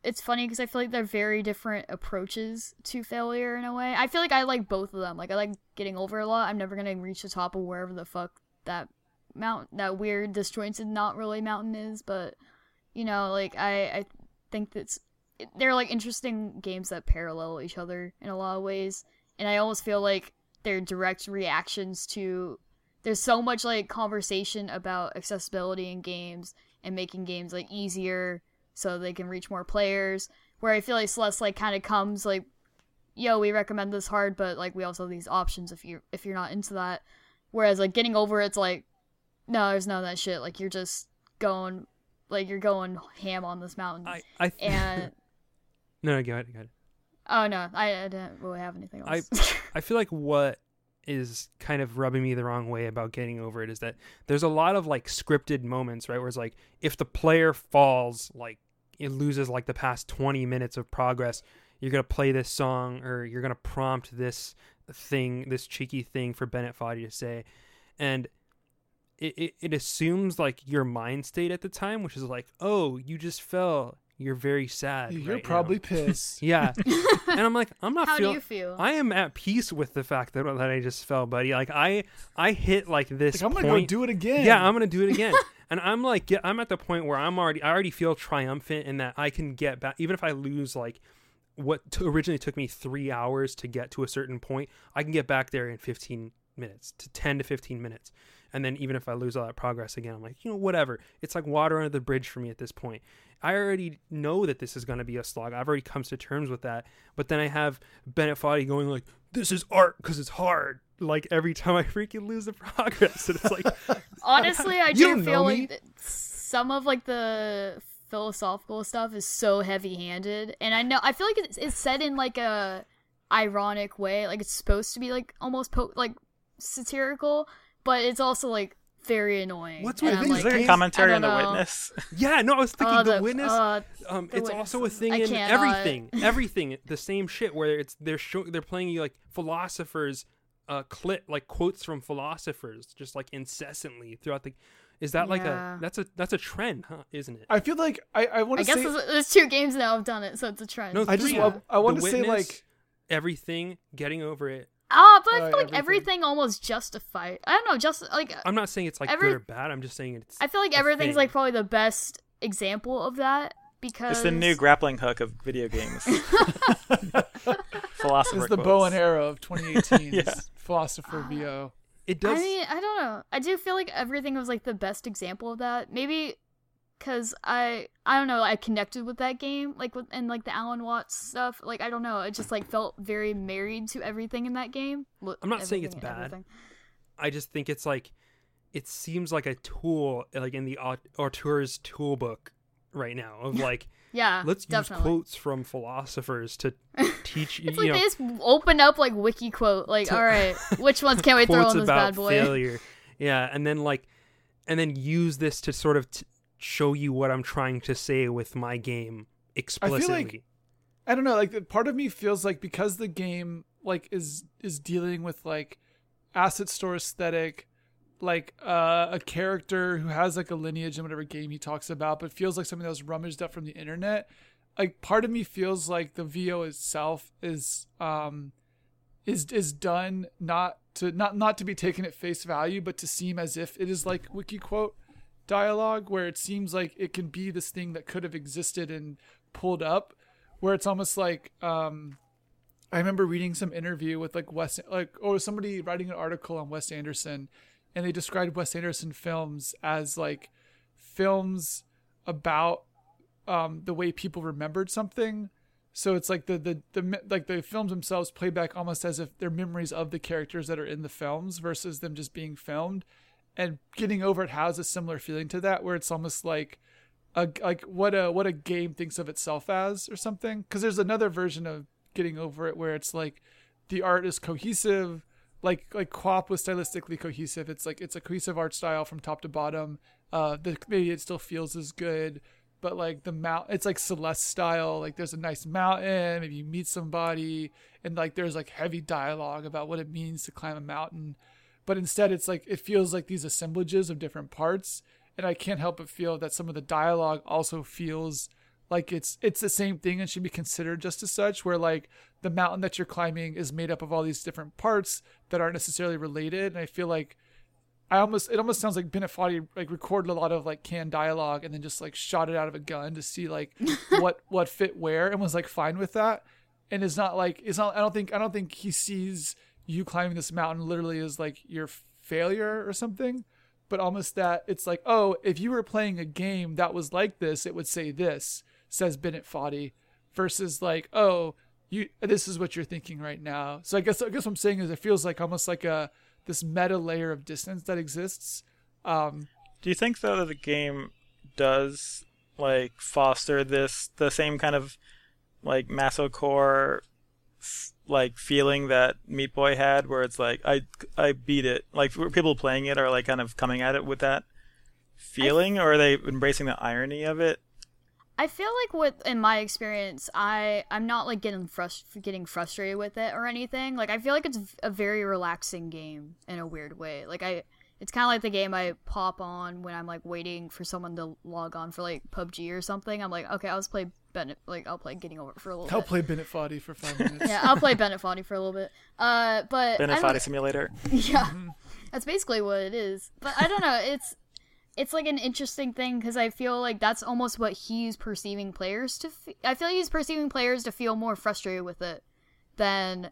it's funny because I feel like they're very different approaches to failure in a way. I feel like I like both of them. Like I like Getting Over a lot. I'm never gonna reach the top of wherever the fuck that mount that weird disjointed not really mountain is, but you know like I I think that's they're like interesting games that parallel each other in a lot of ways and I almost feel like they're direct reactions to there's so much like conversation about accessibility in games and making games like easier so they can reach more players where I feel like Celeste like kind of comes like yo we recommend this hard but like we also have these options if you if you're not into that. Whereas like getting over it's like no there's none of that shit. Like you're just going like you're going ham on this mountain. I i th- and no no go ahead, go ahead. oh no I, I didn't really have anything I- else I feel like what is kind of rubbing me the wrong way about getting over it is that there's a lot of like scripted moments, right? Where it's like if the player falls, like it loses like the past 20 minutes of progress, you're going to play this song or you're going to prompt this thing, this cheeky thing for Bennett Foddy to say. And it, it, it assumes like your mind state at the time, which is like, oh, you just fell. You're very sad. You're right now." probably pissed. Yeah. and I'm like, I'm not how do you feel I am at peace with the fact that, that I just fell, buddy. Like I I hit like this Like, I'm gonna point. go do it again. yeah, I'm gonna do it again. and I'm like, get, I'm at the point where I'm already, I already feel triumphant in that I can get back, even if I lose like what t- originally took me three hours to get to a certain point, I can get back there in 15 minutes to 10 to 15 minutes. And then even if I lose all that progress again, I'm like, you know, whatever. It's like water under the bridge for me at this point. I already know that this is going to be a slog. I've already come to terms with that. But then I have Bennett Foddy going like, this is art because it's hard. Like every time I freaking lose the progress. And it's like, Honestly, I do feel like th- some of like the philosophical stuff is so heavy-handed, and I know I feel like it's, it's said in like a ironic way, like it's supposed to be like almost po- like satirical, but it's also like very annoying. What's with I'm, these like, Is there a commentary on the know. witness? yeah, no, I was thinking oh, the, witness. uh, um, the it's also a thing I in everything, everything, the same shit where it's they're show, they're playing you like philosophers, uh, clip like quotes from philosophers, just like incessantly throughout the. Is that like a that's a that's a trend, huh? Isn't it? I feel like I, I want I to guess say there's, there's two games now I've done it, so it's a trend. No, I just three. wa- I want The to say Witness, like everything, getting over it. Ah, but I Uh, feel like everything. everything almost justified. I don't know, just like I'm not saying it's like Every- good or bad. I'm just saying it's. I feel like a everything's thing. like probably the best example of that because It's the new grappling hook of video games. Philosopher it's the quotes. bow and arrow of 2018. Yeah. philosopher VO. it does. I mean, I don't know. I do feel like everything was like the best example of that. Maybe because I, I don't know. I connected with that game, like with and like the Alan Watts stuff. Like I don't know. It just like felt very married to everything in that game. I'm not saying it's bad. everything. I just think it's like it seems like a tool like in the aut- auteur's toolbook right now of like Yeah, let's definitely. use quotes from philosophers to teach you, It's you like know they just open up like wiki quote. Like, To- all right, which ones can we throw in this bad boy? failure. Yeah, and then like and then use this to sort of t- show you what I'm trying to say with my game explicitly. I feel like I don't know. Like part of me feels like because the game like is is dealing with like asset store aesthetic, like uh, a character who has like a lineage in whatever game he talks about, but feels like something that was rummaged up from the internet. Like part of me feels like the VO itself is um is is done not to not not to be taken at face value, but to seem as if it is like wiki quote dialogue, where it seems like it can be this thing that could have existed and pulled up, where it's almost like um I remember reading some interview with like Wes, like or somebody writing an article on Wes Anderson, and they described Wes Anderson films as like films about um, the way people remembered something. So it's like the, the the like the films themselves play back almost as if they're memories of the characters that are in the films versus them just being filmed. And getting over it has a similar feeling to that, where it's almost like a like what a what a game thinks of itself as or something. Because there's another version of getting over it where it's like the art is cohesive like like QWOP was stylistically cohesive. It's like it's a cohesive art style from top to bottom. Uh the, maybe it still feels as good but like the mount it's like celeste style. Like there's a nice mountain maybe you meet somebody and like there's like heavy dialogue about what it means to climb a mountain but instead it's like it feels like these assemblages of different parts and i can't help but feel that some of the dialogue also feels like it's it's the same thing and should be considered just as such where like the mountain that you're climbing is made up of all these different parts that aren't necessarily related and i feel like i almost it almost sounds like Bennett Foddy like recorded a lot of like canned dialogue and then just like shot it out of a gun to see like what what fit where and was like fine with that. And it's not like it's not i don't think i don't think he sees you climbing this mountain literally is like your failure or something but almost that it's like oh if you were playing a game that was like this it would say this says Bennett Foddy, versus like, oh, you this is what you're thinking right now. So I guess I guess what I'm saying is it feels like almost like a this meta layer of distance that exists. Um, Do you think though that the game does like foster this the same kind of like masocore like feeling that Meat Boy had, where it's like I I beat it. Like people playing it are like kind of coming at it with that feeling, or are they embracing the irony of it? I feel like with in my experience, I I'm not like getting frust- getting frustrated with it or anything. Like I feel like it's a very relaxing game in a weird way. Like I it's kind of like the game I pop on when I'm like waiting for someone to log on for like PUBG or something. I'm like, okay, I'll just play Bennett. Like I'll play Getting Over for a little. I'll bit. play Bennett Foddy for five minutes. yeah, I'll play Bennett Foddy for a little bit. Uh, but Bennett I Foddy Simulator. Yeah, that's basically what it is. But I don't know. It's it's like an interesting thing because I feel like that's almost what he's perceiving players to. F- I feel like he's perceiving players to feel more frustrated with it than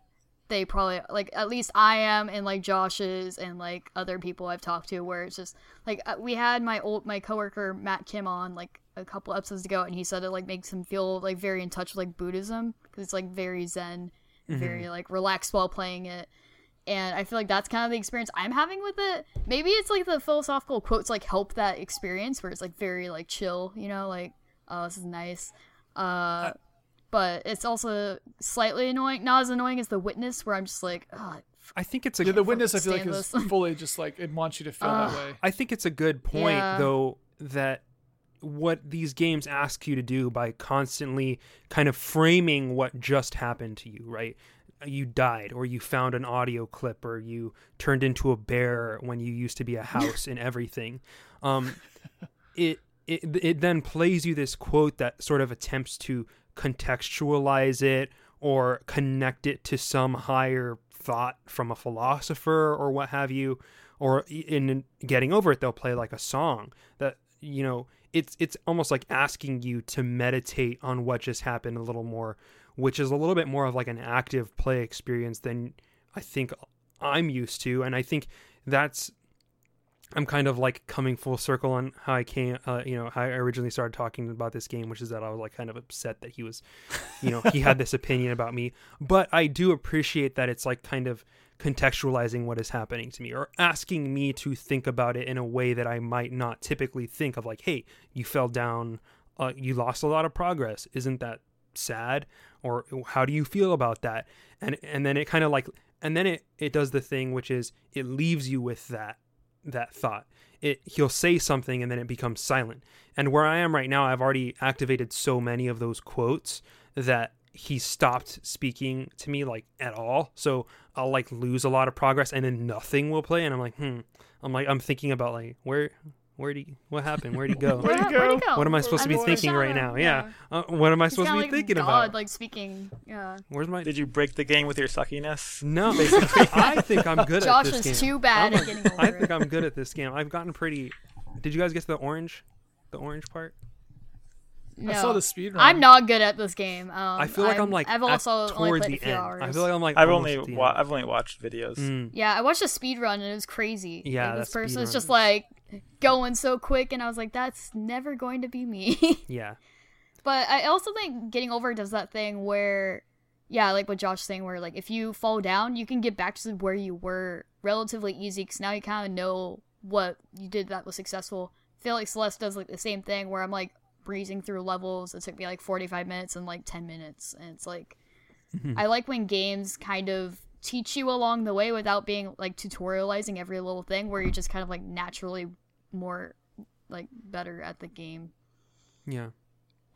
they probably like. At least I am, and like Josh's and like other people I've talked to, where it's just like uh, we had my old my coworker Matt Kim on like a couple episodes ago, and he said it like makes him feel like very in touch with like Buddhism because it's like very zen, very like relaxed while playing it and I feel like that's kind of the experience I'm having with it. Maybe it's like the philosophical quotes like help that experience where it's like very like chill, you know, like oh this is nice. Uh, but it's also slightly annoying, not as annoying as the witness where I'm just like, oh, I think it's a Yeah, the witness I feel like stand is fully just like it wants you to feel Uh, that way. I think it's a good point Yeah. though that what these games ask you to do by constantly kind of framing what just happened to you, right? You died or you found an audio clip or you turned into a bear when you used to be a house and everything. Um it it it then plays you this quote that sort of attempts to contextualize it or connect it to some higher thought from a philosopher or what have you or in getting over it they'll play like a song that you know it's it's almost like asking you to meditate on what just happened a little more which is a little bit more of like an active play experience than i think i'm used to. And i think that's i'm kind of like coming full circle on how i came uh, you know how i originally started talking about this game which is that i was like kind of upset that he was you know he had this opinion about me. But i do appreciate that it's like kind of contextualizing what is happening to me or asking me to think about it in a way that I might not typically think of like hey you fell down uh, you lost a lot of progress. Isn't that sad? Or how do you feel about that? And and then it kind of like and then it it does the thing which is it leaves you with that that thought it he'll say something and then it becomes silent and where i am right now i've already activated so many of those quotes that he stopped speaking to me like at all. So I'll like lose a lot of progress and then nothing will play and I'm like, "Hmm." I'm like I'm thinking about like where where'd he what happened? Where'd he go? Where'd he Where'd, where'd he go? go? What am I supposed to be thinking right now? Yeah. Uh, what am I supposed to be like thinking God, about? like speaking. Yeah. Where's my Did you break the game with your suckiness? No, I think I'm good Josh at this is game. too bad I'm- at getting over I think it. I'm good at this game. I've gotten pretty. Did you guys get to the orange, the orange part? No. I saw the speed run. I'm not good at this game. Um, I feel like I'm, like I've at- also only towards played the a few end. hours. I feel like I'm like I've only wa- I've only watched videos. Mm, Yeah, I watched a speed run and it was crazy. Yeah, like, this person is just like going so quick, and I was like, that's never going to be me. yeah, but I also think getting over does that thing where, yeah, like what Josh saying, where like if you fall down, you can get back to where you were relatively easy because now you kind of know what you did that was successful. I feel like Celeste does like the same thing where I'm like breezing through levels. It took me like 45 minutes and like 10 minutes, and it's like Mhm. I like when games kind of teach you along the way without being like tutorializing every little thing where you're just kind of like naturally more like better at the game. yeah.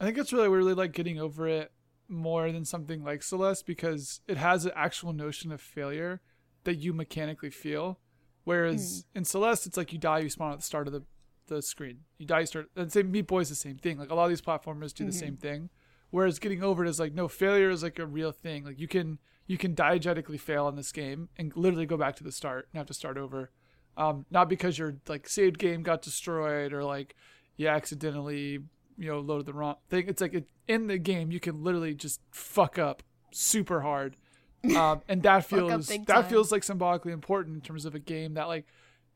I think it's really really like getting over it more than something like Celeste because it has an actual notion of failure that you mechanically feel. Whereas in Celeste, it's like you die, you spawn at the start of the, the screen. You die, you start. And same Meat Boy is the same thing. Like a lot of these platformers do the same thing. Whereas getting over it is like no failure is like a real thing. Like you can you can diegetically fail in this game and literally go back to the start and have to start over. Um, not because your like saved game got destroyed or like you accidentally you know loaded the wrong thing. It's like it, in the game you can literally just fuck up super hard, um, and that feels that time. feels like symbolically important in terms of a game that like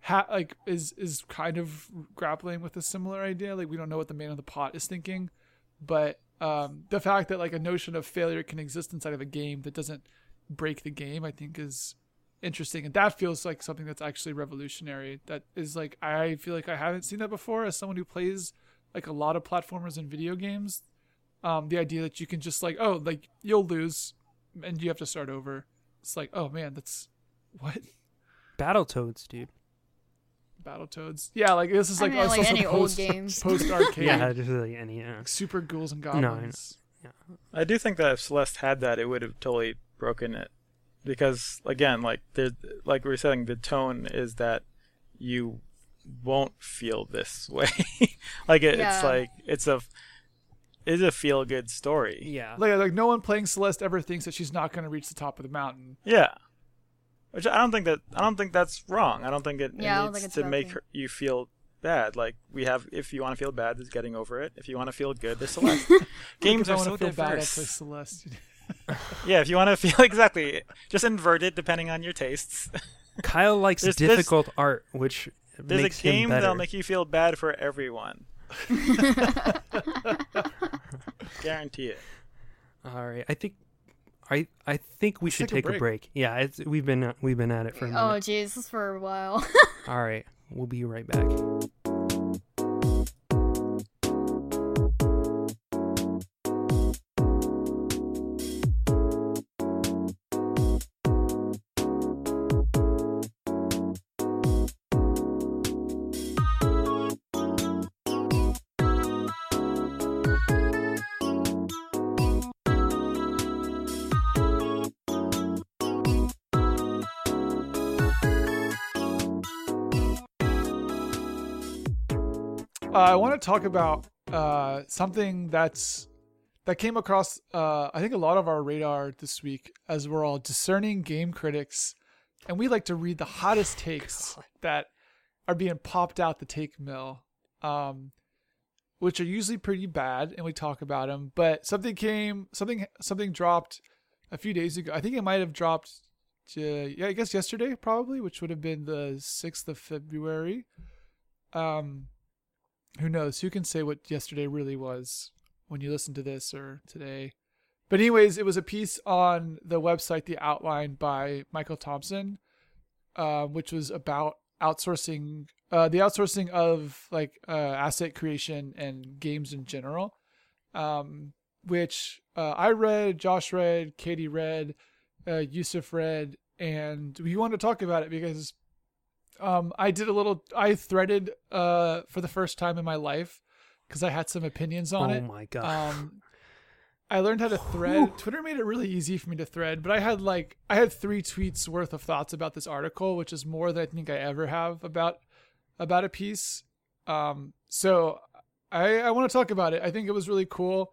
ha- like is is kind of grappling with a similar idea. Like we don't know what the man of the pot is thinking, but um, the fact that like a notion of failure can exist inside of a game that doesn't break the game, I think is interesting, and that feels like something that's actually revolutionary. That is like I feel like I haven't seen that before as someone who plays like a lot of platformers and video games. Um, the idea that you can just like oh like you'll lose and you have to start over. It's like oh man that's what Battletoads, dude. Battletoads. Yeah, like this is like, I like, mean, like also any old post, games. post arcade. Yeah, just like any. Yeah. Super ghouls and I yeah. I do think that if Celeste had that, it would have totally broken it, because again, like there, like we were saying, the tone is that you won't feel this way. like it, Yeah. it's like it's a it's a feel good story. Yeah. Like, like no one playing Celeste ever thinks that she's not going to reach the top of the mountain. Yeah. Which I don't think that I don't think that's wrong. I don't think it, it Yeah, I don't needs think to bad make her, you feel bad. Like we have, if you want to feel bad, there's getting over it. If you want to feel good, there's Celeste. Games Because I are want so to feel bad. I'll diverse. play Celeste. Yeah, if you want to feel exactly, just invert it depending on your tastes. Kyle likes There's- there's- difficult art, which There's makes a game him that'll make you feel bad for everyone. Guarantee it. All right, I think. I, I think we should take a take a break. Yeah, it's, we've been uh, we've been at it for a minute. Oh jeez, for a while. All right, we'll be right back. I want to talk about uh, something that's that came across uh, I think a lot of our radar this week as we're all discerning game critics, and we like to read the hottest takes that are being popped out the take mill, um, which are usually pretty bad, and we talk about them. But something came, something something dropped a few days ago. I think it might have dropped. To, yeah, I guess yesterday probably, which would have been the sixth of February. Um, who knows? Who can say what yesterday really was when you listen to this or today? But anyways, it was a piece on the website, The Outline by Michael Thomsen, uh, which was about outsourcing, uh, the outsourcing of like uh, asset creation and games in general. Um, which uh, I read, Josh read, Caty read, uh, Yussef read, and we want to talk about it because um, I did a little. I threaded uh, for the first time in my life because I had some opinions on oh it. my god! Um, I learned how to thread. Twitter made it really easy for me to thread, but I had like I had three tweets worth of thoughts about this article, which is more than I think I ever have about about a piece. Um, so I I want to talk about it. I think it was really cool.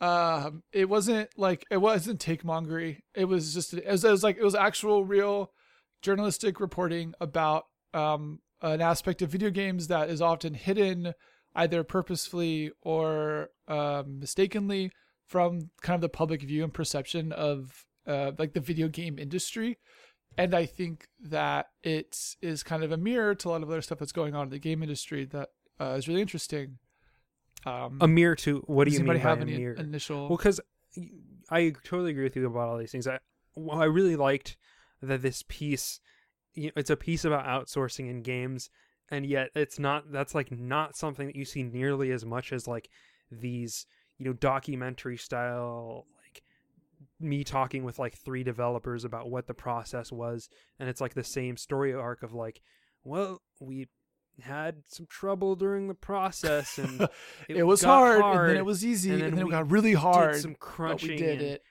Um, it wasn't like it wasn't take mongery. It was just it was, it was like it was actual real journalistic reporting about um an aspect of video games that is often hidden either purposefully or um, mistakenly from kind of the public view and perception of uh, like the video game industry. And I think that it is kind of a mirror to a lot of other stuff that's going on in the game industry that uh, is really interesting. Um, A mirror to what do you mean by have a any mirror? initial? Well, because I totally agree with you about all these things. I well, I really liked that this piece. You know, it's a piece about outsourcing in games, and yet it's not. That's like not something that you see nearly as much as like these you know documentary style like me talking with like three developers about what the process was and it's like the same story arc of like well we had some trouble during the process and it, was got hard, and then it was easy, and and then then, we it got really hard. some crunching we did and it.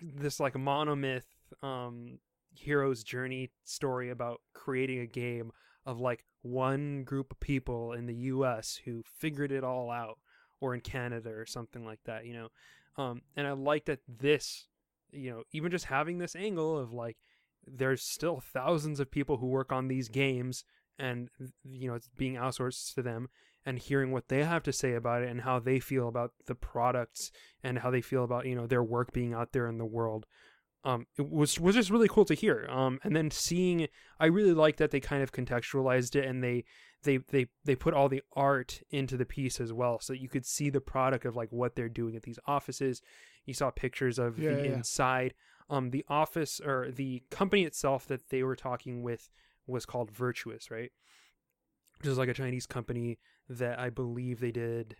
this like monomyth um hero's journey story about creating a game of like one group of people in the US who figured it all out or in Canada or something like that, you know. Um and I like that this, you know, even just having this angle of like there's still thousands of people who work on these games and you know it's being outsourced to them and hearing what they have to say about it and how they feel about the products and how they feel about you know their work being out there in the world um it was was just really cool to hear um and then seeing i really like that they kind of contextualized it and they they they they put all the art into the piece as well so that you could see the product of like what they're doing at these offices you saw pictures of Yeah, the yeah. inside um the office or the company itself that they were talking with was called Virtuos right which is like a chinese company that i believe they did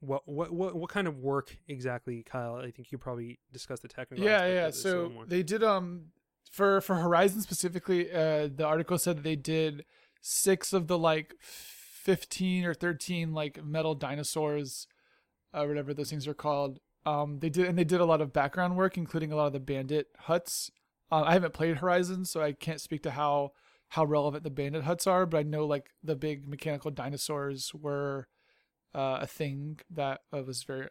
what what what what kind of work exactly kyle? I think you probably discussed the technical yeah yeah of this a little so they did um for for horizon specifically uh the article said that they did six of the like 15 or 13 like metal dinosaurs uh whatever those things are called. Um they did and they did a lot of background work including a lot of the bandit huts. Uh, i haven't played horizon so i can't speak to how how relevant the bandit huts are but i know like the big mechanical dinosaurs were uh, a thing that uh, was very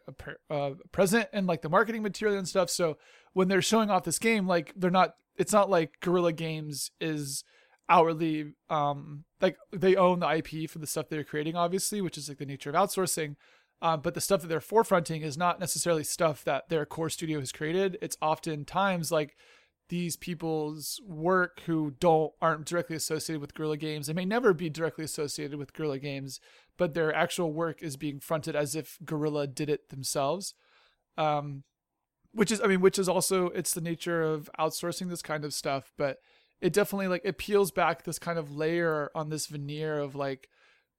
uh, present in like the marketing material and stuff. So when they're showing off this game, like they're not, it's not like Guerrilla Games is hourly, um, like they own the IP for the stuff they're creating, obviously, which is like the nature of outsourcing. Uh, but the stuff that they're forefronting is not necessarily stuff that their core studio has created. It's oftentimes like these people's work who don't aren't directly associated with Guerrilla Games. They may never be directly associated with Guerrilla Games, but their actual work is being fronted as if Guerrilla did it themselves. Um, which is, I mean, which is also it's the nature of outsourcing this kind of stuff, but it definitely like it peels back this kind of layer on this veneer of like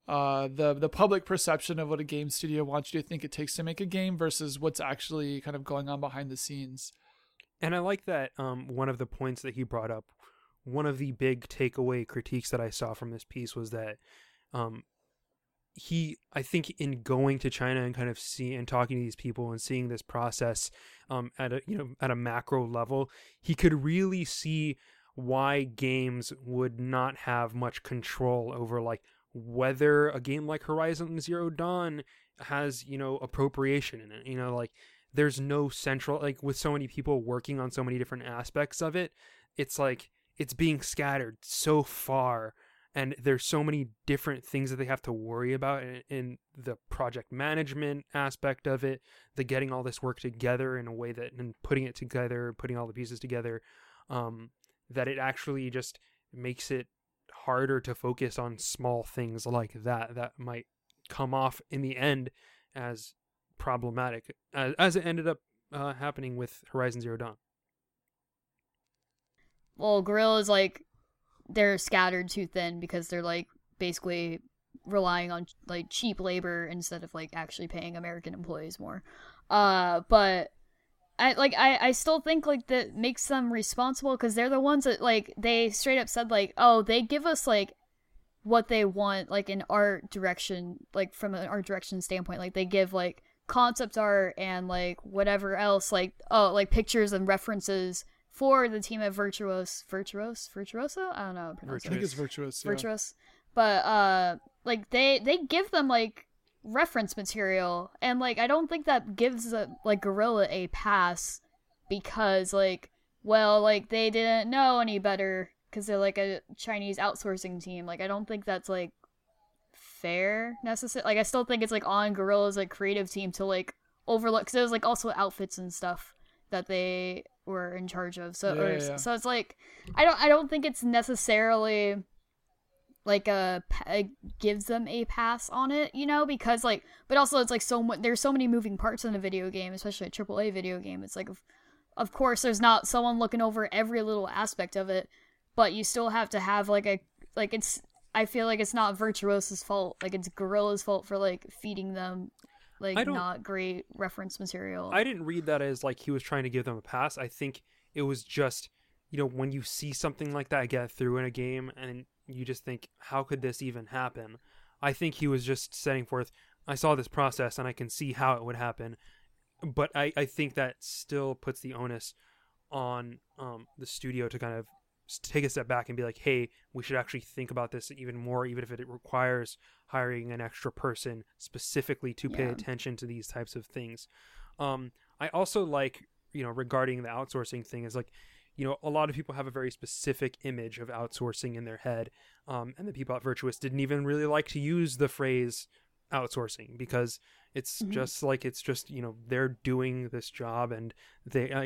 uh the the public perception of what a game studio wants you to think it takes to make a game versus what's actually kind of going on behind the scenes. And I like that um, one of the points that he brought up, one of the big takeaway critiques that I saw from this piece was that um, he, I think, in going to China and kind of seeing and talking to these people and seeing this process um, at a you know at a macro level, he could really see why games would not have much control over like whether a game like Horizon Zero Dawn has you know appropriation in it. You know, like there's no central like with so many people working on so many different aspects of it it's like it's being scattered so far and there's so many different things that they have to worry about in, in the project management aspect of it the getting all this work together in a way that and putting it together putting all the pieces together um that it actually just makes it harder to focus on small things like that that might come off in the end as problematic as, as it ended up uh, happening with Horizon Zero Dawn. well, Guerrilla's like they're scattered too thin because they're like basically relying on like cheap labor instead of like actually paying American employees more. Uh, but I like I I still think like that makes them responsible because they're the ones that like they straight up said like oh they give us like what they want like in art direction like from an art direction standpoint like they give like concept art and like whatever else, like oh, like pictures and references for the team at Virtuos, Virtuos, Virtuoso. I don't know. how to pronounce I think it's virtuous. yeah. Virtuous, but uh, like they they give them like reference material, and like I don't think that gives uh, like Guerrilla a pass because like well like they didn't know any better because they're like a Chinese outsourcing team. Like I don't think that's like fair necessarily. Like I still think it's like on Guerrilla's like creative team to like overlook because it was like also outfits and stuff that they were in charge of. So Yeah, or, yeah, so it's like I don't I don't think it's necessarily like a it gives them a pass on it, you know, because like but also it's like so much there's so many moving parts in a video game, especially a AAA video game. It's like of, of course there's not someone looking over every little aspect of it, but you still have to have like a like it's I feel like it's not Virtuos's fault, like it's Guerrilla's fault for like feeding them like don't- great reference material. I didn't read that as like he was trying to give them a pass. I think it was just, you know, when you see something like that get through in a game and you just think, how could this even happen? I think he was just setting forth, I saw this process and I can see how it would happen. But I, I think that still puts the onus on um, the studio to kind of take a step back and be like, hey, we should actually think about this even more, even if it requires hiring an extra person specifically to pay Yeah. attention to these types of things. Um, I also like, you know, regarding the outsourcing thing is like, you know, a lot of people have a very specific image of outsourcing in their head. Um, and the people at Virtuos didn't even really like to use the phrase outsourcing because it's Mhm. just like, it's just, you know, they're doing this job and they, uh,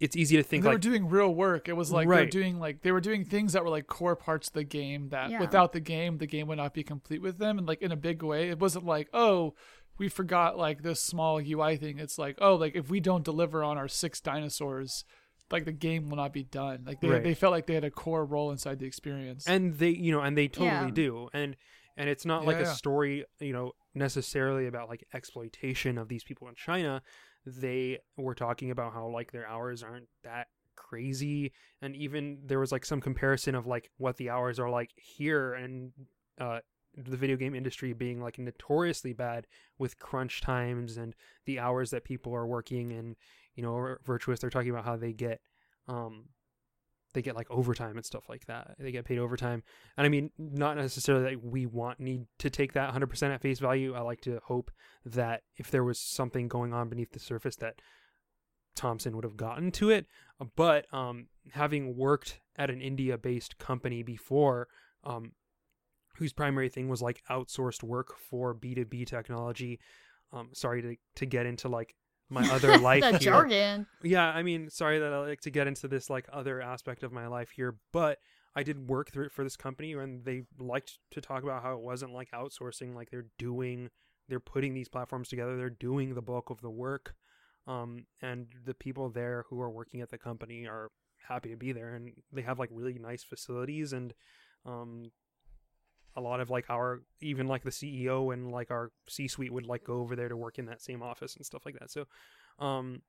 it's easy to think they were doing real work. It was like they were Right. doing like they were doing things that were like core parts of the game that Yeah. without the game, the game would not be complete with them. And like in a big way, it wasn't like oh we forgot like this small UI thing. It's like oh like if we don't deliver on our six dinosaurs, like the game will not be done. Like they Right. they felt like they had a core role inside the experience. and they you know and they totally Yeah. do and and it's not like Yeah, a story you know necessarily about like exploitation of these people in china they were talking about how like their hours aren't that crazy. And even there was like some comparison of like what the hours are like here and uh the video game industry being like notoriously bad with crunch times and the hours that people are working and you know Virtuos they're talking about how they get um they get like overtime and stuff like that. They get paid overtime. And i mean not necessarily that we want need to take that 100% at face value. I like to hope that if there was something going on beneath the surface that Thomsen would have gotten to it. But um having worked at an india based company before um whose primary thing was like outsourced work for b2b technology um sorry to to get into like my other life the here jargon. yeah i mean sorry that i like to get into this like other aspect of my life here but i did work through it for this company and they liked to talk about how it wasn't like outsourcing like they're doing they're putting these platforms together they're doing the bulk of the work um, and the people there who are working at the company are happy to be there and they have like really nice facilities and um, a lot of like our even like the ceo and like our c suite would like go over there to work in that same office and stuff like that so um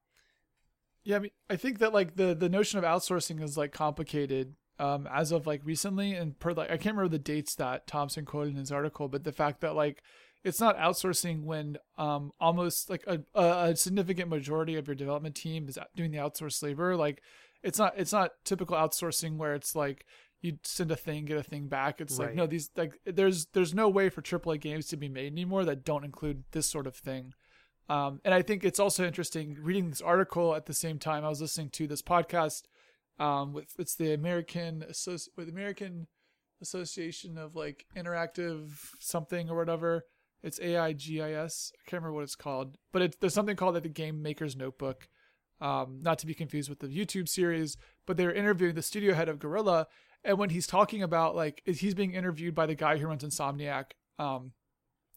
Yeah, I mean, I think that like the the notion of outsourcing is like complicated um, as of like recently, and per like I can't remember the dates that Thomsen quoted in his article, but the fact that like it's not outsourcing when um almost like a, a significant majority of your development team is doing the outsourced labor. Like it's not it's not typical outsourcing where it's like you send a thing, get a thing back. It's like no, these like there's there's no way for AAA games to be made anymore that don't include this sort of thing. Um, and I think it's also interesting reading this article at the same time I was listening to this podcast. Um, with it's the American Associ- with American Association of like Interactive something or whatever. It's AIGIS. I can't remember what it's called, but it's there's something called like the Game Maker's Notebook. Um, not to be confused with the YouTube series, but they're interviewing the studio head of Guerrilla, and when he's talking about like he's being interviewed by the guy who runs Insomniac. Um,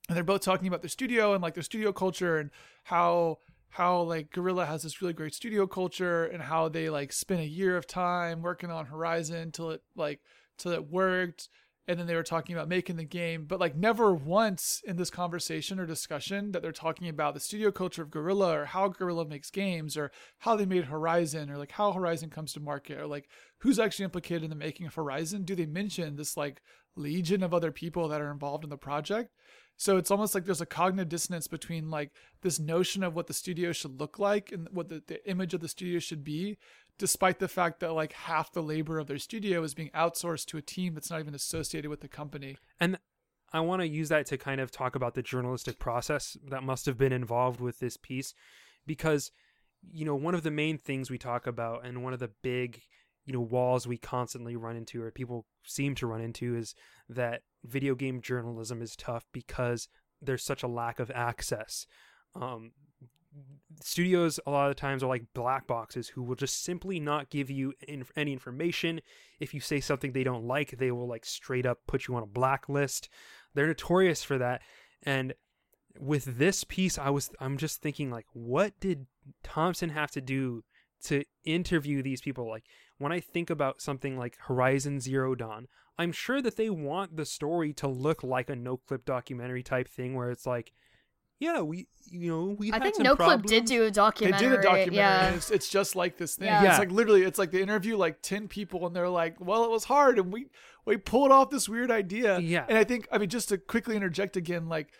and they're both talking about their studio and like their studio culture and how how like Guerrilla has this really great studio culture and how they like spent a year of time working on Horizon till it like till it worked and then they were talking about making the game but like never once in this conversation or discussion that they're talking about the studio culture of Guerrilla or how Guerrilla makes games or how they made Horizon or like how Horizon comes to market or like who's actually implicated in the making of Horizon. Do they mention this like legion of other people that are involved in the project? So it's almost like there's a cognitive dissonance between like this notion of what the studio should look like and what the, the image of the studio should be, despite the fact that like half the labor of their studio is being outsourced to a team that's not even associated with the company. And I want to use that to kind of talk about the journalistic process that must have been involved with this piece because you know one of the main things we talk about and one of the big you know walls we constantly run into or people seem to run into is that video game journalism is tough because there's such a lack of access um, studios a lot of times are like black boxes who will just simply not give you in- any information. If you say something they don't like they will like straight up put you on a blacklist. They're notorious for that. And with this piece i was i'm just thinking like what did Thomsen have to do to interview these people? Like when i think about something like horizon zero dawn i'm sure that they want the story to look like a no clip documentary type thing where it's like yeah we you know we I had think some No Clip problems. did do a documentary. They did a documentary. Yeah. And it's, it's just like this thing. Yeah. Yeah. It's like literally, it's like they interview like ten people, and they're like, "Well, it was hard, and we we pulled off this weird idea." Yeah. And I think, I mean, just to quickly interject again, like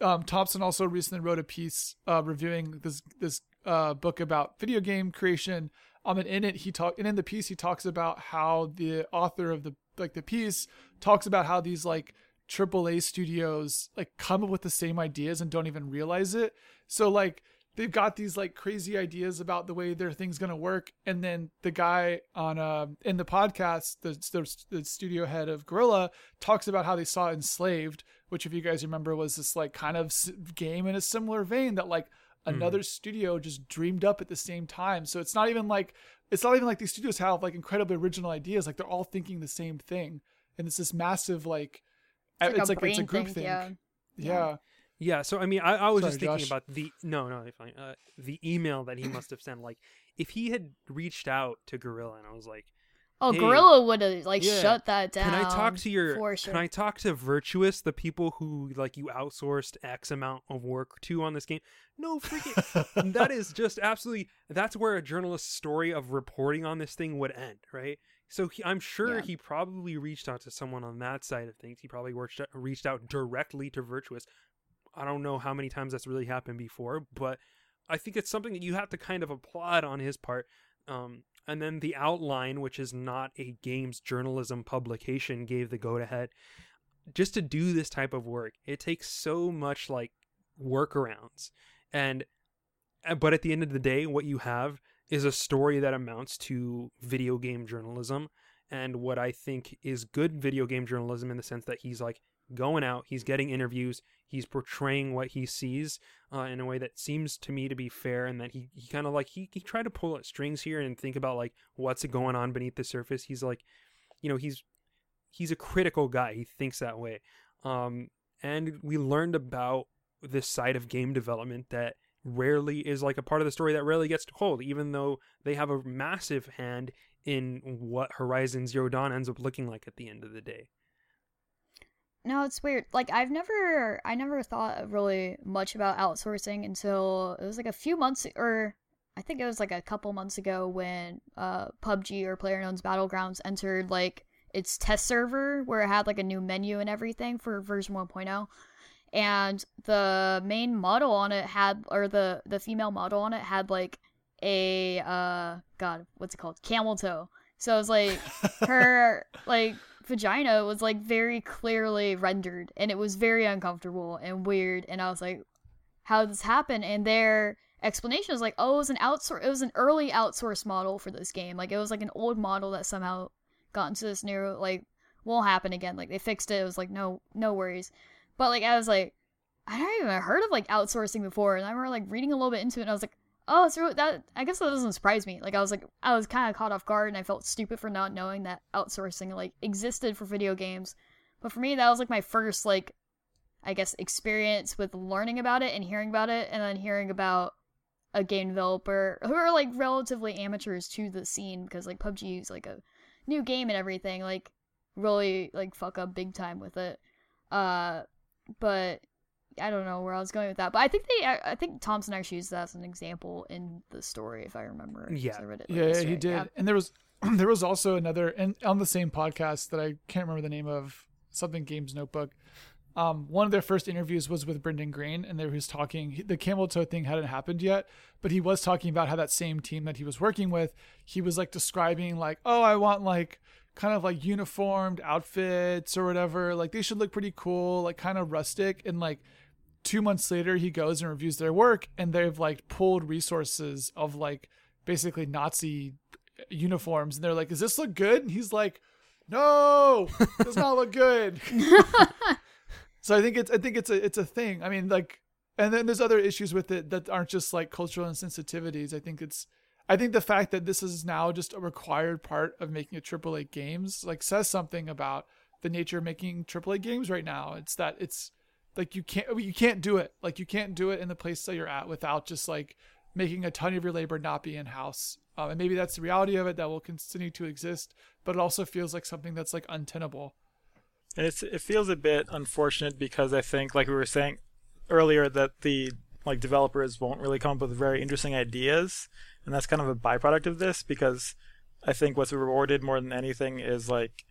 um, Thomsen also recently wrote a piece uh, reviewing this this uh, book about video game creation. Um, and in it, he talk and in the piece, he talks about how the author of the like the piece talks about how these like AAA studios like come up with the same ideas and don't even realize it. So like they've got these like crazy ideas about the way their thing's gonna work, and then the guy on uh in the podcast, the the, the studio head of Guerrilla talks about how they saw Enslaved, which if you guys remember was this like kind of game in a similar vein that like another studio just dreamed up at the same time. So it's not even like it's not even like these studios have like incredibly original ideas. Like they're all thinking the same thing, and it's this massive like It's like a it's a group thing, thing. yeah. yeah. Yeah, so I mean, I, I was Sorry, just thinking Josh. about the no, no, fine. Uh, the email that he must have sent. Like, if he had reached out to Guerrilla and I was like, Oh, Hey, Guerrilla would have like yeah, shut that down. "Can I talk to your? For sure. Can I talk to Virtuos, the people who like you outsourced X amount of work to on this game? No, freaking. that is just absolutely. That's where a journalist's story of reporting on this thing would end, right? So he, I'm sure Yeah. he probably reached out to someone on that side of things. He probably reached out, reached out directly to Virtuos. I don't know how many times that's really happened before, but I think it's something that you have to kind of applaud on his part. Um, and then the outline, which is not a games journalism publication, gave the go ahead. Just to do this type of work, it takes so much like workarounds, and uh, but at the end of the day, what you have is a story that amounts to video game journalism, and what I think is good video game journalism in the sense that he's like going out, he's getting interviews, he's portraying what he sees uh, in a way that seems to me to be fair, and that he, he kind of like he, he tried to pull at strings here and think about like what's going on beneath the surface. He's like, you know, he's he's a critical guy. He thinks that way, um, and we learned about this side of game development that rarely is like a part of the story that rarely gets told, even though they have a massive hand in what Horizon Zero Dawn ends up looking like at the end of the day. No, it's weird. Like I've never, I never thought really much about outsourcing until it was like a few months, or I think it was like a couple months ago when uh PUBG or PlayerUnknown's Battlegrounds entered like its test server where it had like a new menu and everything for version 1.0 and the main model on it had or the the female model on it had like a uh god what's it called? Camel toe. So it was like her like vagina was like very clearly rendered and it was very uncomfortable and weird and i was like how did this happen? And their explanation was like oh it was an outsource it was an early outsource model for this game. Like it was like an old model that somehow got into this new like won't happen again. Like they fixed it. It was like no no worries but like I was like, I never even heard of like outsourcing before, and I remember like reading a little bit into it, and I was like, oh, really that. I guess that doesn't surprise me. Like I was like, I was kind of caught off guard, and I felt stupid for not knowing that outsourcing like existed for video games. But for me, that was like my first like, I guess experience with learning about it and hearing about it, and then hearing about a game developer who are like relatively amateurs to the scene because like PUBG is like a new game and everything, like really like fuck up big time with it. Uh, but I don't know where I was going with that. But I think they, I, I think Thomsen actually used that as an example in the story, if I remember. Yeah. I read it. like Yeah, he did. Yeah. And there was there was also another and on the same podcast that I can't remember the name of something games notebook. Um, one of their first interviews was with Brendan Greene, and there he was talking. The camel toe thing hadn't happened yet, but he was talking about how that same team that he was working with, he was like describing like, oh, I want like kind of like uniformed outfits or whatever. Like they should look pretty cool, like kind of rustic. And like two months later, he goes and reviews their work, and they've like pulled resources of like basically Nazi uniforms, and they're like, "Does this look good?" And he's like, "No, does not look good." so I think it's I think it's a it's a thing. I mean, like, and then there's other issues with it that aren't just like cultural insensitivities. I think it's I think the fact that this is now just a required part of making a AAA games like says something about the nature of making AAA games right now. It's that it's like you can't you can't do it like you can't do it in the place that you're at without just like making a ton of your labor not be in house. Um, and maybe that's the reality of it that will continue to exist, but it also feels like something that's like untenable. And it's it feels a bit unfortunate because I think, like we were saying earlier, that the like developers won't really come up with very interesting ideas, and that's kind of a byproduct of this because I think what's rewarded more than anything is like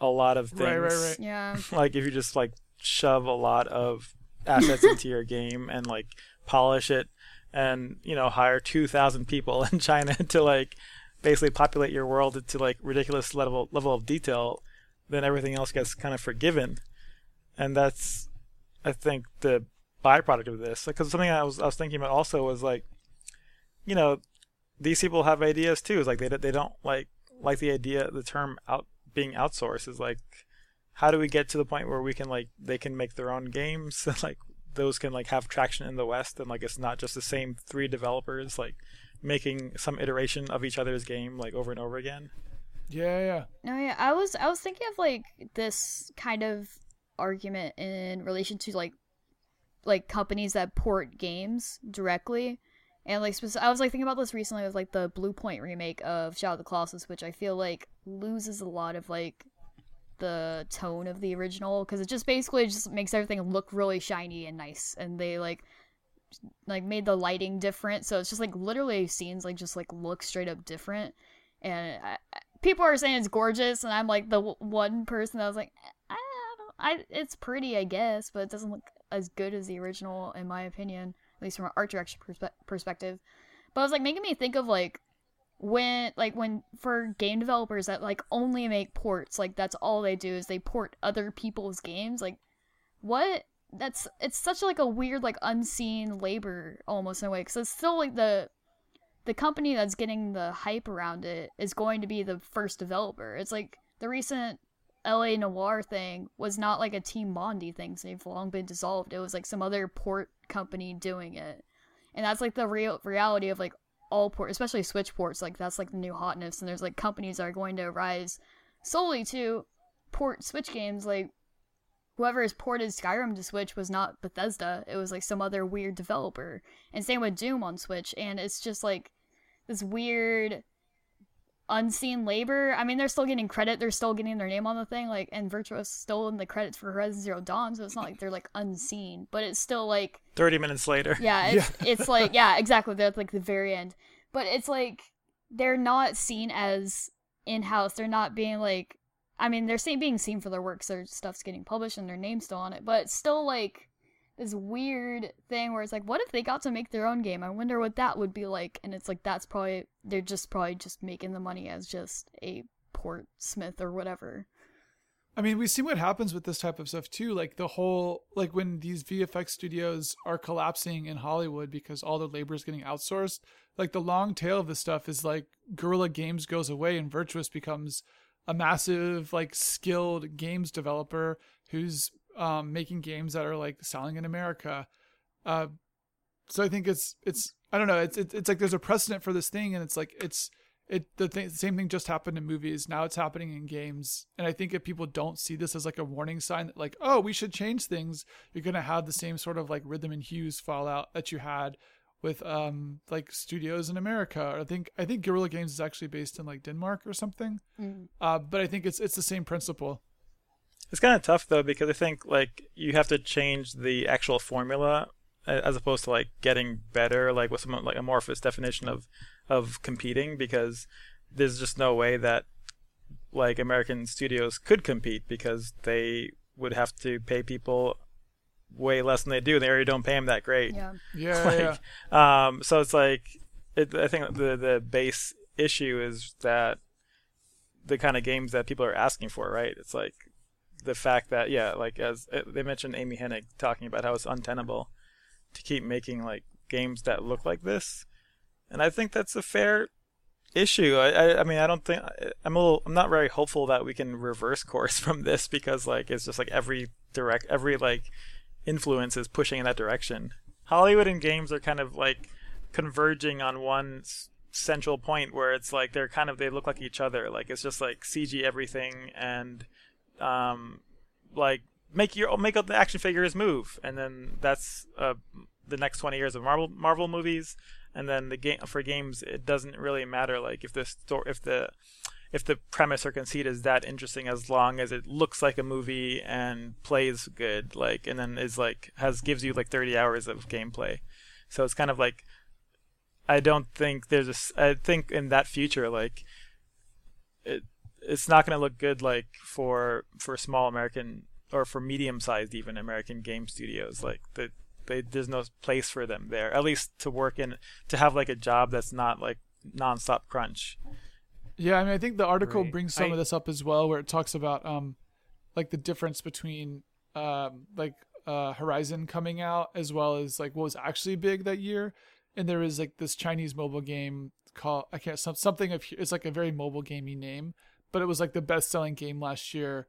a lot of things. Right, right, right. Yeah. like if you just like shove a lot of assets into your game and like polish it and you know hire 2000 people in China to like basically populate your world to like ridiculous level level of detail then everything else gets kind of forgiven and that's I think the byproduct of this because something I was I was thinking about also was like you know these people have ideas too. It's like they they don't like like the idea the term out being outsourced. Is like how do we get to the point where we can like they can make their own games? Like those can like have traction in the west. And like it's not just the same three developers like making some iteration of each other's game like over and over again. Yeah, yeah. No, yeah, I was I was thinking of like this kind of argument in relation to like like companies that port games directly. And like I was like thinking about this recently with like the Bluepoint remake of Shadow of the Colossus, which I feel like loses a lot of like the tone of the original because it just basically just makes everything look really shiny and nice, and they like like made the lighting different, so it's just like literally scenes like just like look straight up different. And I, people are saying it's gorgeous, and I'm like the w- one person that was like, I don't, I it's pretty, I guess, but it doesn't look as good as the original, in my opinion, at least from an art direction perspe- perspective. But it was like making me think of like when like when for game developers that like only make ports like that's all they do is they port other people's games like what? That's it's such like a weird like unseen labor almost in a way because it's still like the the company that's getting the hype around it is going to be the first developer. It's like the recent L.A. Noire thing was not like a team bondi thing so they've long been dissolved. It was like some other port company doing it and that's like the real reality of like all ports, especially Switch ports. Like that's like the new hotness, and there's like companies that are going to rise solely to port Switch games. Like whoever has ported Skyrim to Switch was not Bethesda; it was like some other weird developer. And same with Doom on Switch, and it's just like this weird unseen labor. I mean, they're still getting credit; they're still getting their name on the thing. Like, and Virtuos still in the credits for Horizon Zero Dawn, so it's not like they're like unseen, but it's still like 30 minutes later yeah, it's, it's like yeah, exactly. They're at like the very end, but it's like they're not seen as in house. They're not being like, I mean, they're seen, being seen for their works. Their stuff's getting published and their name's still on it, but it's still like this weird thing where it's like, what if they got to make their own game? I wonder what that would be like. And it's like that's probably they're just probably just making the money as just a port smith or whatever. I mean, we see what happens with this type of stuff too. Like the whole, like when these VFX studios are collapsing in Hollywood because all their labor is getting outsourced. Like the long tail of this stuff is like Guerrilla Games goes away and Virtuos becomes a massive, like skilled games developer who's um, making games that are like selling in America. Uh, so I think it's it's I don't know. It's it's, it's like there's a precedent for this thing, and it's like it's it the, thing, the same thing just happened in movies. Now it's happening in games. And i think if people don't see this as like a warning sign that like oh we should change things you're gonna have the same sort of like rhythm and hues fallout that you had with um like studios in america. I think i think guerrilla games is actually based in like denmark or something. Uh but i think it's it's the same principle It's kind of tough though because I think like you have to change the actual formula as opposed to like getting better, like with some like amorphous definition of of competing because there's just no way that like American studios could compete because they would have to pay people way less than they do. They already don't pay them that great. Yeah. Yeah, like, yeah. um, so it's like it, I think the the base issue is that the kind of games that people are asking for, right? It's like the fact that yeah, like as uh, they mentioned, Amy Hennig talking about how it's untenable to keep making like games that look like this, and I think that's a fair issue. I, I, I mean, I don't think I'm a little, I'm not very hopeful that we can reverse course from this because like it's just like every direct, every like influence is pushing in that direction. Hollywood and games are kind of like converging on one central point where it's like they're kind of they look like each other. Like it's just like CG everything and um like make your make the action figures move. And then that's uh the next 20 years of Marvel Marvel movies. And then the game for games it doesn't really matter like if the story if the if the premise or conceit is that interesting as long as it looks like a movie and plays good like and then is like has gives you like 30 hours of gameplay. So it's kind of like i don't think there's a i think in that future like it it's not going to look good like for for small american or for medium sized even american game studios. Like the they, there's no place for them there at least to work in to have like a job that's not like nonstop crunch. Yeah, I mean, I think the article Right. brings some I- of this up as well, where it talks about um, like the difference between um, like uh, Horizon coming out as well as like what was actually big that year, and there was like this Chinese mobile game called I can't some something of it's like a very mobile gamey name, but it was like the best selling game last year,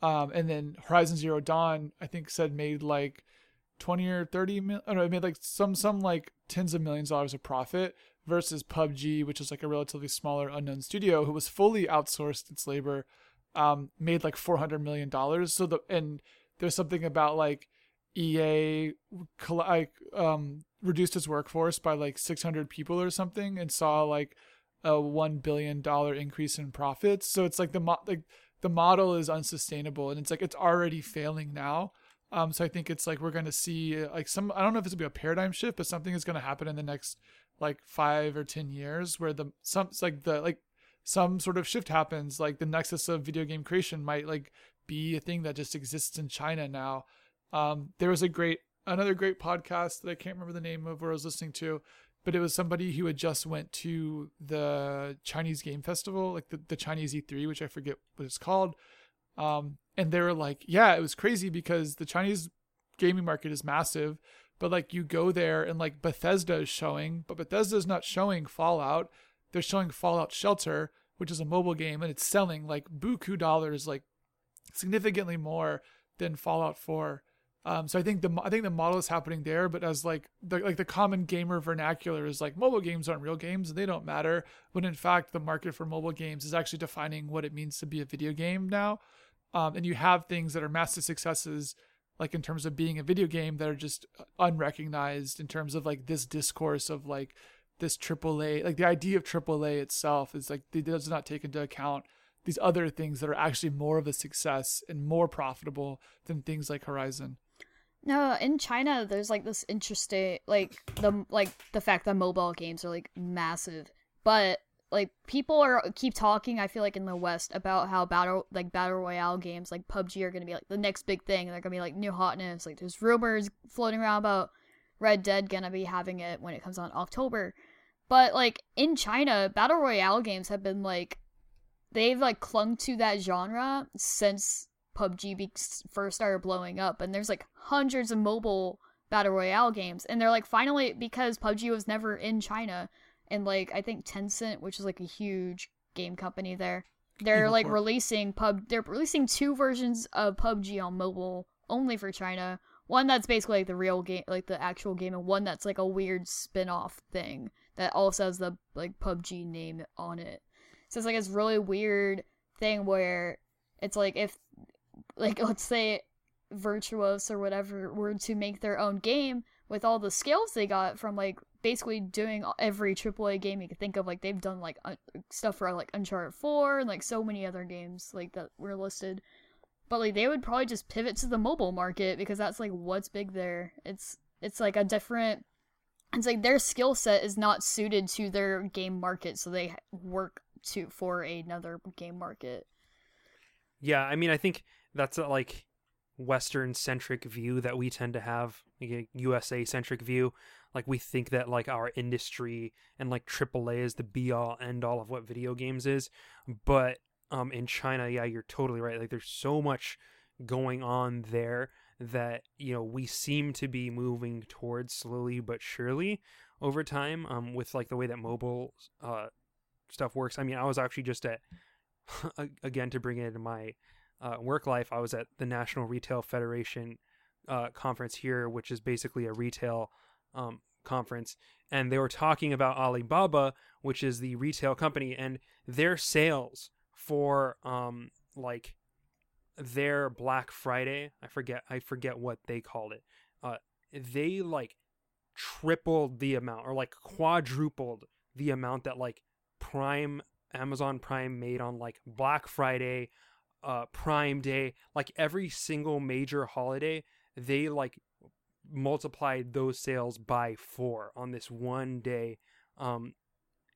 um, and then Horizon Zero Dawn I think said made like twenty or thirty mil. I don't know, it made like some some like tens of millions of dollars of profit versus PUBG, which is like a relatively smaller unknown studio who was fully outsourced its labor, um, made like four hundred million dollars. So the and there's something about like EA like um reduced its workforce by like six hundred people or something and saw like a one billion dollar increase in profits. So it's like the mo- like the model is unsustainable and it's like it's already failing now. Um, so I think it's like we're gonna see like some I don't know if it's gonna be a paradigm shift, but something is gonna happen in the next like five or ten years where the some like the like some sort of shift happens like the nexus of video game creation might like be a thing that just exists in china now um there was a great another great podcast that i can't remember the name of where i was listening to but it was somebody who had just went to the chinese game festival like the, the chinese e3 which i forget what it's called um and they were like yeah it was crazy because the chinese gaming market is massive but like you go there and like Bethesda is showing, but Bethesda is not showing Fallout. They're showing Fallout Shelter, which is a mobile game, and it's selling like buku dollars, like significantly more than Fallout 4. Um, so I think the I think the model is happening there, but as like the like the common gamer vernacular is like mobile games aren't real games and they don't matter. When in fact the market for mobile games is actually defining what it means to be a video game now. Um, and you have things that are massive successes like in terms of being a video game that are just unrecognized in terms of like this discourse of like this AAA, like the idea of AAA itself is like it does not take into account these other things that are actually more of a success and more profitable than things like Horizon. No, in China, there's like this interesting, like the like the fact that mobile games are like massive, but like people are keep talking. I feel like in the West about how battle like battle royale games like PUBG are gonna be like the next big thing. And they're gonna be like new hotness. Like there's rumors floating around about Red Dead gonna be having it when it comes in October, but like in China, battle royale games have been like they've like clung to that genre since PUBG be- first started blowing up, and there's like hundreds of mobile battle royale games, and they're like finally because PUBG was never in China, and like I think Tencent, which is like a huge game company there, they're like releasing pub. They're releasing two versions of PUBG on mobile only for China. One that's basically like the real game, like the actual game, and one that's like a weird spin-off thing that also has the like PUBG name on it. So it's like this really weird thing where it's like if like let's say Virtuos or whatever were to make their own game with all the skills they got from like basically doing every AAA game you could think of like they've done like un- stuff for like Uncharted 4 and like so many other games like that were listed. But like they would probably just pivot to the mobile market because that's like what's big there. It's it's like a different it's like their skill set is not suited to their game market so they work to for another game market. Yeah, I mean, I think that's uh, like Western centric view that we tend to have, like a USA centric view. Like we think that like our industry and like AAA is the be all end all of what video games is, but um in China, yeah, you're totally right. Like there's so much going on there that you know we seem to be moving towards slowly but surely over time um with like the way that mobile uh stuff works. I mean, I was actually just at again to bring it into my uh, work life. I was at the National Retail Federation uh, conference here, which is basically a retail um, conference, and they were talking about Alibaba, which is the retail company, and their sales for um, like their Black Friday. I forget. I forget what they called it. Uh, they like tripled the amount, or like quadrupled the amount that like Prime Amazon Prime made on like Black Friday, uh Prime Day, like every single major holiday, they like multiplied those sales by 4 on this one day um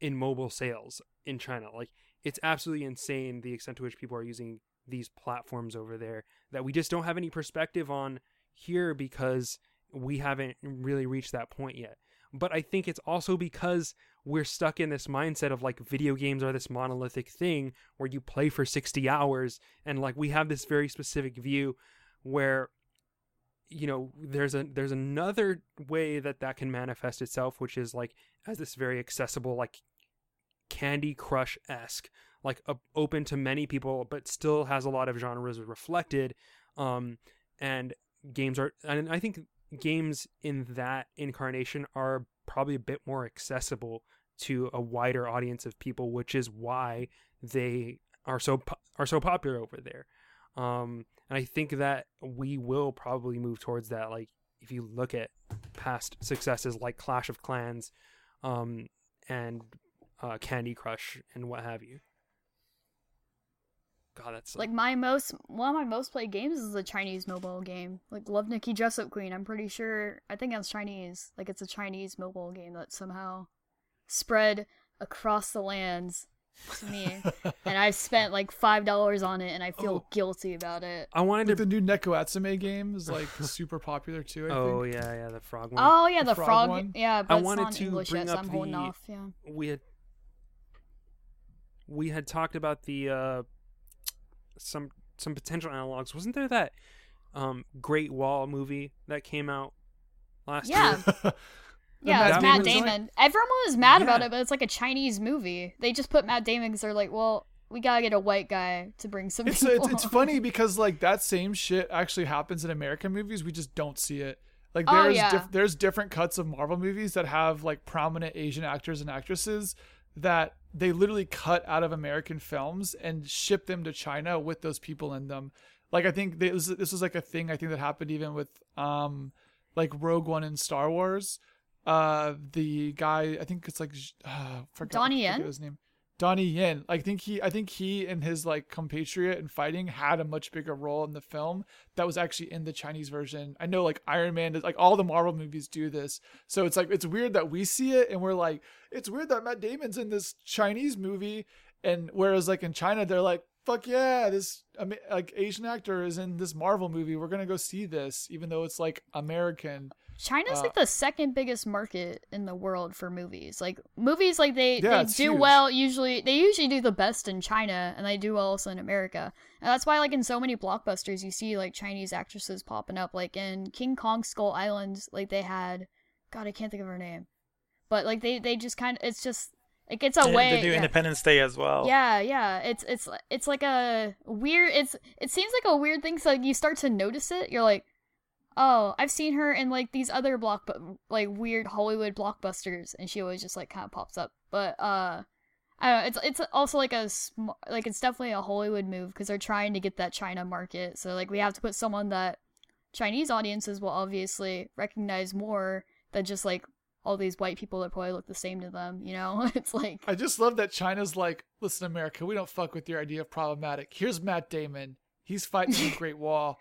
in mobile sales in China. Like it's absolutely insane the extent to which people are using these platforms over there that we just don't have any perspective on here because we haven't really reached that point yet. But I think it's also because we're stuck in this mindset of like video games are this monolithic thing where you play for 60 hours and like we have this very specific view where you know there's a there's another way that that can manifest itself which is like as this very accessible like candy crush esque like open to many people but still has a lot of genres reflected um and games are and i think games in that incarnation are probably a bit more accessible to a wider audience of people, which is why they are so po- are so popular over there. Um, and I think that we will probably move towards that. Like if you look at past successes like Clash of Clans, um, and uh, Candy Crush and what have you. God, that's like my most one of my most played games is a Chinese mobile game. Like Love Nikki Dress Up Queen. I'm pretty sure I think it's Chinese. Like it's a Chinese mobile game that somehow spread across the lands to me. and I've spent like five dollars on it and I feel Oh. guilty about it. I wanted Like to. the new Neko Atsume game is like super popular too. I oh think. yeah, yeah, the frog one. Oh yeah, the, frog frog, one? yeah, but it's wanted not to English bring yet, so up I'm holding the- off, yeah. we had we had talked about the uh some some potential analogs wasn't there that um great wall movie that came out last Yeah. year The Yeah, Matt it's Matt Damon Damon. Everyone was mad about it, but it's like a Chinese movie. They just put Matt Damon because they're like, well, we gotta get a white guy to bring some It's, people. it's it's funny because like that same shit actually happens in American movies. We just don't see it. Like Oh, there's yeah. diff- there's different cuts of Marvel movies that have like prominent Asian actors and actresses that they literally cut out of American films and ship them to China with those people in them. Like I think this was, this was like a thing I think that happened even with um like Rogue One and Star Wars. Uh, the guy I think it's like uh, forgot, Donnie I forget Yen? his name. Donnie Yen. I think he I think he and his like compatriot in fighting had a much bigger role in the film that was actually in the Chinese version. I know like Iron Man does like all the Marvel movies do this. So it's like it's weird that we see it and we're like, it's weird that Matt Damon's in this Chinese movie and whereas like in China they're like, fuck yeah, this like Asian actor is in this Marvel movie. We're gonna go see this, even though it's like American. China's Uh, like the second biggest market in the world for movies. Like movies, like they Yeah, they do huge. well. Usually, they usually do the best in China, and they do well also in America. And that's why, like in so many blockbusters, you see like Chinese actresses popping up. Like in King Kong Skull Island, like they had, God, I can't think of her name, but like they they just kind of it's just it gets a way. they do yeah. Independence Day as well. Yeah, yeah. It's it's it's like a weird. It's it seems like a weird thing. So like you start to notice it. You're like, oh, I've seen her in like these other block, like weird Hollywood blockbusters, and she always just like kind of pops up. But uh, I don't know. It's it's also like a sm- like it's definitely a Hollywood move because they're trying to get that China market. So like we have to put someone that Chinese audiences will obviously recognize more than just like all these white people that probably look the same to them. You know, it's like I just love that China's like, listen, America, we don't fuck with your idea of problematic. Here's Matt Damon. He's fighting the Great Wall.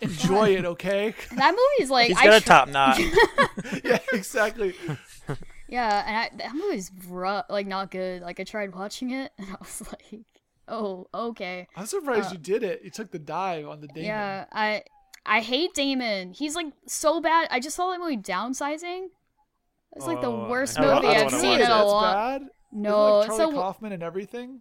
Enjoy it, okay? that movie's like He's I got a tr- top knot. yeah, exactly. Yeah, and I, that movie's rough, like not good. Like I tried watching it, and I was like, "Oh, okay." I'm surprised Uh, you did it. You took the dive on the Damon. Yeah, I, I hate Damon. He's like so bad. I just saw that movie Downsizing. It's like the Oh, worst I movie I don't I've seen in it. a That's long. No, Isn't, like, Charlie so Kaufman and everything.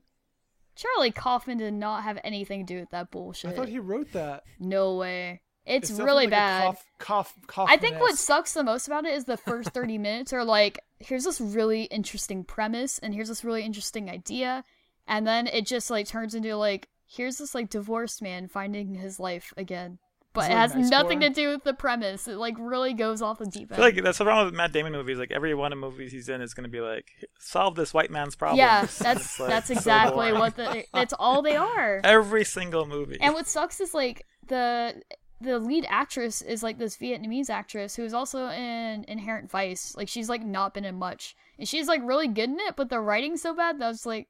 Charlie Kaufman did not have anything to do with that bullshit. I thought he wrote that. No way. It's definitely really like bad. Cough, cough, I think what sucks the most about it is the first 30 minutes are like, here's this really interesting premise and here's this really interesting idea. And then it just like turns into like, here's this like divorced man finding his life again. But it has nothing to do with the premise. It like really goes off the deep I end. feel like that's the problem with Matt Damon movies. Like every one of the movies he's in is going to be like solve this white man's problem. yeah, that's like that's exactly boring. what the that's all they are. every single movie. And what sucks is like the the lead actress is like this Vietnamese actress who is also in Inherent Vice. Like she's like not been in much, and she's like really good in it, but the writing's so bad that I was like,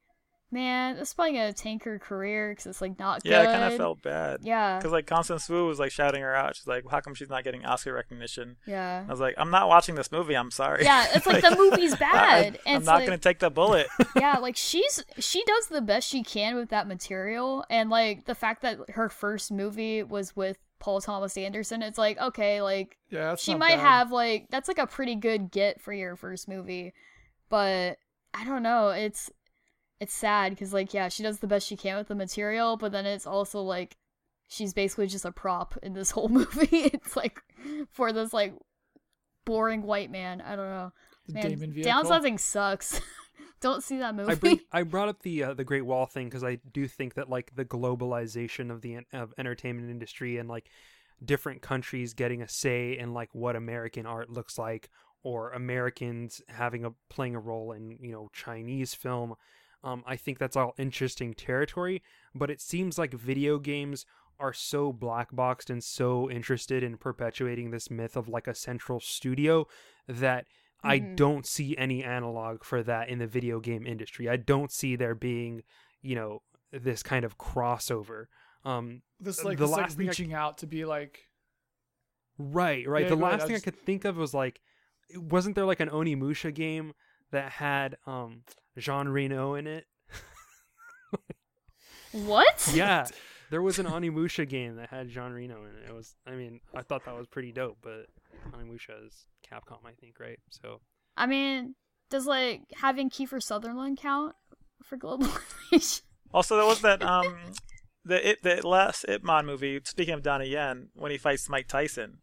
man, this is probably gonna tank her career because it's like not yeah, good. I kind of felt bad. Yeah, Because like Constance Wu was like shouting her out. She's like, "How come she's not getting Oscar recognition?" yeah, I was like, "I'm not watching this movie. I'm sorry." yeah. It's like the movie's I, bad, and am not like, gonna take the bullet. yeah, like she's she does the best she can with that material, and like the fact that her first movie was with Paul Thomas Anderson, it's like okay, like Yeah, she might bad. have like that's like a pretty good get for your first movie but i don't know it's it's sad because like yeah she does the best she can with the material but then it's also like she's basically just a prop in this whole movie. It's like for this like boring white man. I don't know. Man downsizing sucks. Don't see that movie I bring, I brought up the uh, the Great Wall thing because I do think that like the globalization of the of entertainment industry and like different countries getting a say in like what American art looks like or Americans having a playing a role in you know Chinese film. Um, I think that's all interesting territory, but it seems like video games are so black boxed and so interested in perpetuating this myth of like a central studio that I Mhm. don't see any analog for that in the video game industry. I don't see there being, you know, this kind of crossover. Um, this the like this like last thing I- reaching out to be like right, right. Yeah, the go ahead, last I thing just- I could think of was like, wasn't there like an Onimusha game that had um Jean Reno in it? what Yeah, there was an Onimusha game that had Jean Reno in it. It was, I mean, I thought that was pretty dope, but Onimusha is Capcom, I think, right? So i mean does like having kiefer sutherland count for globalization Also, there was that um, the it, the last Ip Man movie. Speaking of Donnie Yen, when he fights Mike Tyson,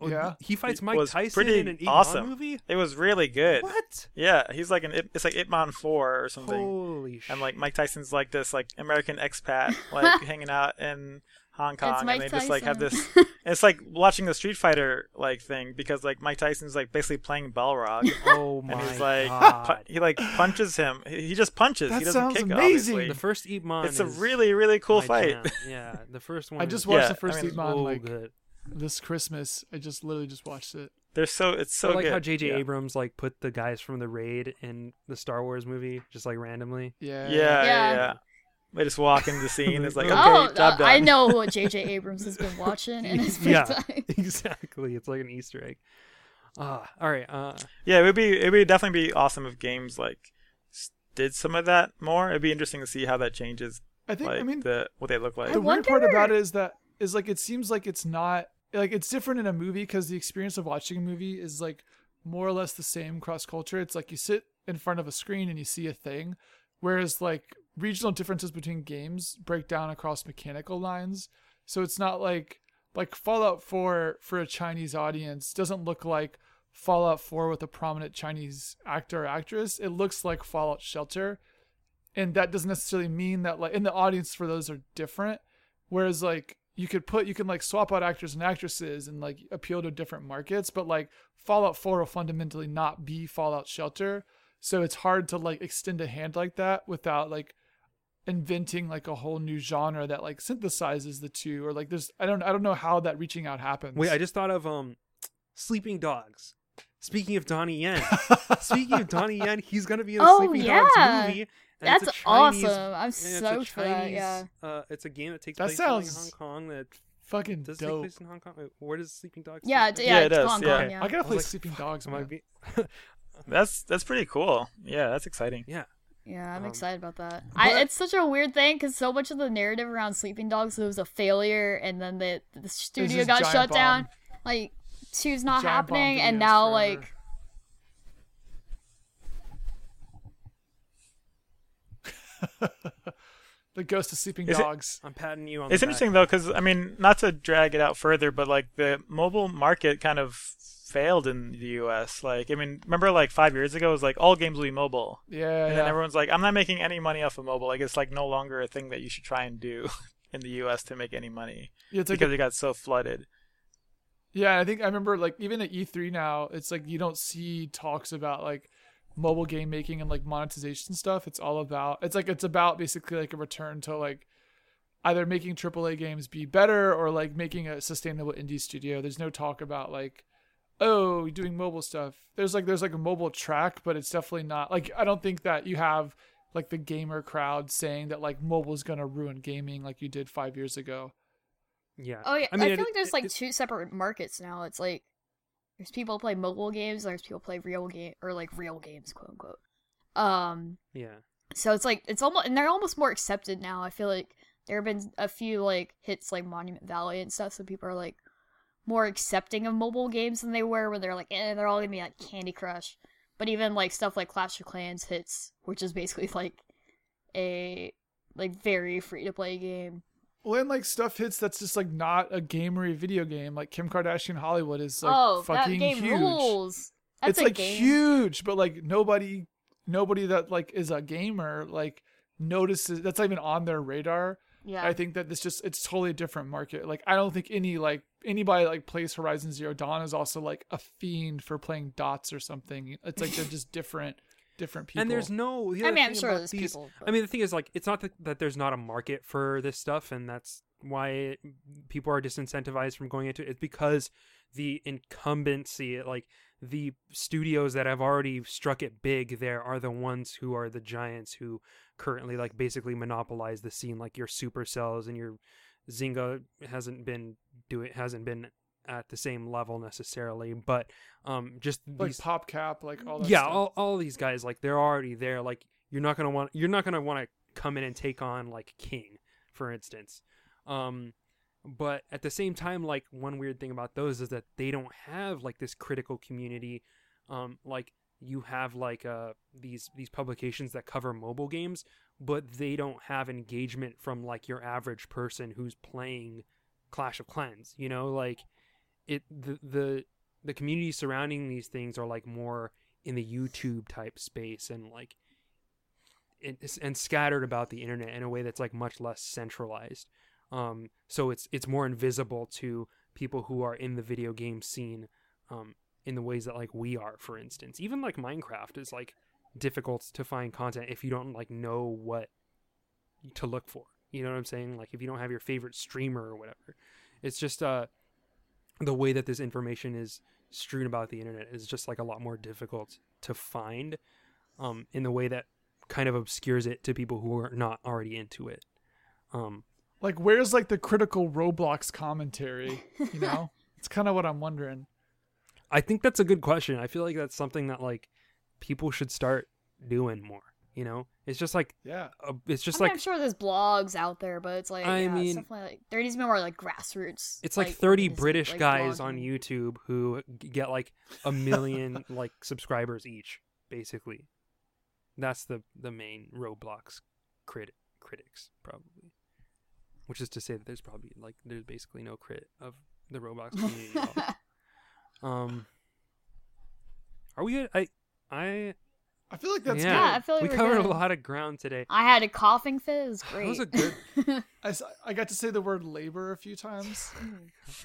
Oh, yeah. he fights It Mike was Tyson pretty in an Ip Man awesome. movie. it was really good. What? Yeah, he's like an Ip- it's like Ip Man Four or something. Holy shit! and like Mike Tyson's like this like American expat like hanging out in Hong Kong Mike and they just like have this it's like watching the Street Fighter like thing because like Mike Tyson's like basically playing Balrog oh my and he's like god! pu- he like punches him he he just punches That he doesn't sounds kick amazing. obviously the first Ip Man. it's a really really cool fight jam. Yeah, the first one. I just is watched Yeah, the first I mean, Ip Man so like good. This Christmas. I just literally just watched it. they're so it's so I like good how J.J. yeah. Abrams like put the guys from the raid in the Star Wars movie just like randomly. Yeah. yeah yeah Yeah. yeah they just walk into the scene it's like okay oh, job uh, done I know what J.J. Abrams has been watching in his free Yeah. time. exactly. It's like an Easter egg. Ah, all right. Uh, yeah it would be it would definitely be awesome if games like did some of that more it'd be interesting to see how that changes I think. like I mean, the what they look like. I the weird part about it is that is like it seems like it's not like it's different in a movie because the experience of watching a movie is like more or less the same cross culture. It's like you sit in front of a screen and you see a thing, whereas like regional differences between games break down across mechanical lines. So it's not like like Fallout 4 for a Chinese audience doesn't look like Fallout 4 with a prominent Chinese actor or actress. It looks like Fallout Shelter. And that doesn't necessarily mean that like in the audience for those are different. Whereas like you could put you can like swap out actors and actresses and like appeal to different markets, but like Fallout 4 will fundamentally not be Fallout Shelter. So it's hard to like extend a hand like that without like inventing like a whole new genre that like synthesizes the two or like there's I don't I don't know how that reaching out happens. wait, I just thought of um, Sleeping Dogs. Speaking of Donnie Yen, speaking of Donnie Yen, he's gonna be in the Oh, Sleeping yeah. Dogs movie. And That's a Chinese- awesome. I'm so it's a for that. Yeah. Uh, it's a game that takes That place in, Hong Kong. That fucking does it take dope. place in Hong Kong. Wait, where does Sleeping Dogs? Yeah, d- yeah, Yeah, it it's does, Hong yeah. Kong, yeah. I gotta I play like, Sleeping Dogs, am I man. be- That's that's pretty cool. Yeah, that's exciting. yeah. Yeah, I'm Um, excited about that. I, it's such a weird thing because so much of the narrative around Sleeping Dogs was a failure, and then the the studio got shut bomb. down. Like, two's not Giant happening, and now forever. like the ghost of sleeping Is it- dogs. I'm patting you on. It's the back. interesting though, because I mean, not to drag it out further, but like the mobile market kind of failed in the U.S. Like, I mean, remember like five years ago, it was like all games will be mobile, Yeah, and yeah. then everyone's like, I'm not making any money off of mobile. Like, it's like no longer a thing that you should try and do in the U.S. to make any money yeah, it's like because it got so flooded. Yeah, I think I remember like even at E3 now, it's like you don't see talks about like mobile game making and like monetization stuff. It's all about it's like it's about basically like a return to like either making AAA games be better or like making a sustainable indie studio. There's no talk about like oh, doing mobile stuff. There's like there's like a mobile track, but it's definitely not like I don't think that you have like the gamer crowd saying that like mobile is going to ruin gaming like you did 5 years ago. Yeah. oh yeah, I, I feel it- like there's it- like it- two separate markets now. It's like there's people play mobile games, there's people play real game or like real games, quote unquote. Um, Yeah. so it's like it's almost and they're almost more accepted now. I feel like there have been a few like hits like Monument Valley and stuff, so people are like more accepting of mobile games than they were when they're like, eh, they're all gonna be like Candy Crush. But even like stuff like Clash of Clans hits, which is basically like a like very free to play game. When like stuff hits that's just like not a gamery video game, like Kim Kardashian Hollywood is like oh, that fucking game huge. rules. That's it's like game. huge, but like nobody nobody that like is a gamer like notices that's not even on their radar. Yeah. I think that this just it's totally a different market. Like I don't think any like anybody like plays Horizon Zero Dawn is also like a fiend for playing dots or something. It's like they're just different different people. And there's no. the I mean, I'm sure there's these- people. I mean, the thing is, like, it's not that, that there's not a market for this stuff, and that's why it, people are disincentivized from going into it. It's because the incumbency, like the studios that have already struck it big, there are the ones who are the giants who currently, like, basically monopolize the scene. Like your Supercells and your Zynga hasn't been do it hasn't been at the same level necessarily, but um, just like these PopCap, like all that. yeah stuff. all, all these guys like they're already there like you're not gonna want you're not gonna want to come in and take on like king for instance um but at the same time like one weird thing about those is that they don't have like this critical community um like you have like uh these these publications that cover mobile games but they don't have engagement from like your average person who's playing clash of clans you know like it the the the community surrounding these things are like more in the YouTube type space and like and scattered about the internet in a way that's like much less centralized. Um, so it's it's more invisible to people who are in the video game scene um, in the ways that like we are, for instance. Even like Minecraft is like difficult to find content if you don't like know what to look for. You know what I'm saying? Like if you don't have your favorite streamer or whatever. It's just uh the way that this information is strewn about the internet is just like a lot more difficult to find um, in the way that kind of obscures it to people who are not already into it. Um, like where's like the critical Roblox commentary? You know, it's kind of what I'm wondering. I think that's a good question. I feel like that's something that like people should start doing more. You know, it's just like Yeah, a, it's just I mean, like I'm sure there's blogs out there, but it's like I yeah, it's mean- definitely like there needs to be more like grassroots. it's like 30 British like, guys on. YouTube who get like a million like subscribers each, basically. That's the the main Roblox crit critics probably. Which is to say that there's probably like there's basically no crit of the Roblox community. Um, are we? I I I feel like that's yeah. Yeah, I feel like we we're covered a lot of ground today. I had a coughing fit. It was That was a good- good. I, s- I got to say the word labor a few times.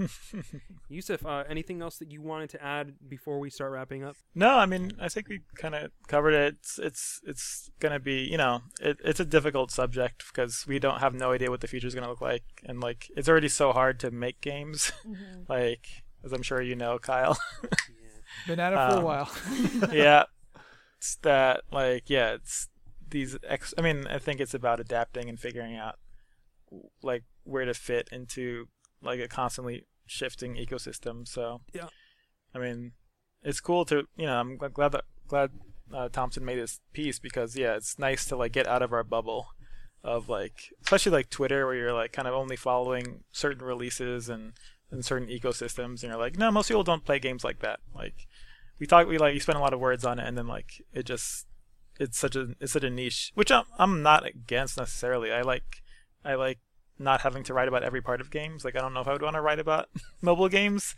Yussef, uh, anything else that you wanted to add before we start wrapping up? No, I mean, I think we kind of covered it. It's it's it's gonna be, you know, it, it's a difficult subject because we don't have no idea what the future is gonna look like, and like it's already so hard to make games. Mhm. like as I'm sure you know, Kyle. Been at it for Um, a while. yeah, it's that like yeah, it's these. Ex- I mean, I think it's about adapting and figuring out like where to fit into like a constantly shifting ecosystem. So Yeah. I mean, it's cool to you know I'm glad that glad uh, Thomsen made this piece because yeah, it's nice to like get out of our bubble of like especially like Twitter where you're like kind of only following certain releases and and certain ecosystems and you're like no most people don't play games like that like we talk we like you spend a lot of words on it and then like it just it's such a it's such a niche which I'm I'm not against necessarily. I like I like not having to write about every part of games. Like I don't know if I would want to write about mobile games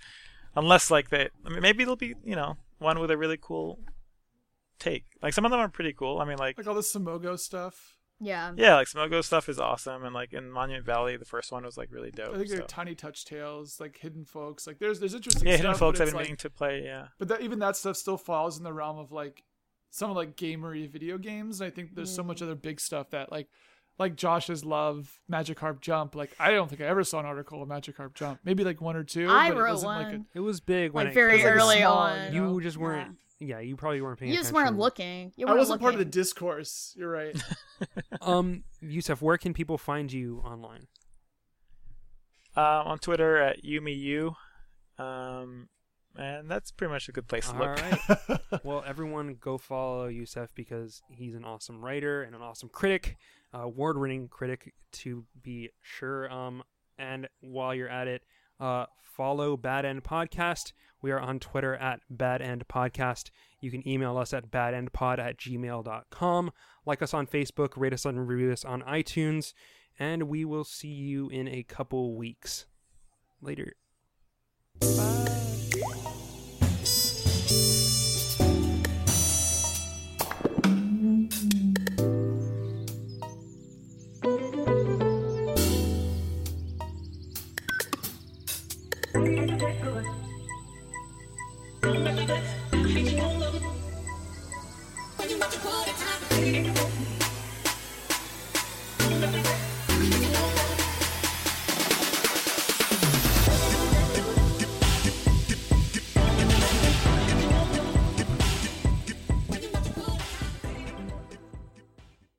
unless like they I mean, maybe it'll be you know one with a really cool take. Like some of them are pretty cool. I mean like Like all the Simogo stuff. Yeah. yeah, like Simogo stuff is awesome, and like in Monument Valley, the first one was like really dope. I think so. they're tiny touch tales, like hidden folks. Like there's there's interesting Yeah, stuff. Hidden Folks I've it's been like, meaning to play. Yeah, but that even that stuff still falls in the realm of like some of like gamery video games. And I think there's so much mm. other big stuff that like like Josh's love Magikarp Jump. Like I don't think I ever saw an article of Magikarp Jump. Maybe like one or two. I but it wrote wasn't one. like a, It was big when Like it very It's like early small, on. you know? You just weren't. Yeah, you probably weren't paying You just attention. weren't looking. You weren't I wasn't part of the discourse. You're right. Um, Yussef, where can people find you online? uh, on Twitter at YumiU, um, and that's pretty much a good place to All look. right. well, everyone go follow Yussef because he's an awesome writer and an awesome critic, uh, award-winning critic to be sure. Um, and while you're at it, uh, follow Bad End Podcast. We are on Twitter at Bad End Podcast. You can email us at badendpod at gmail.com. Like us on Facebook, rate us and review us on iTunes, and we will see you in a couple weeks. Later. Thank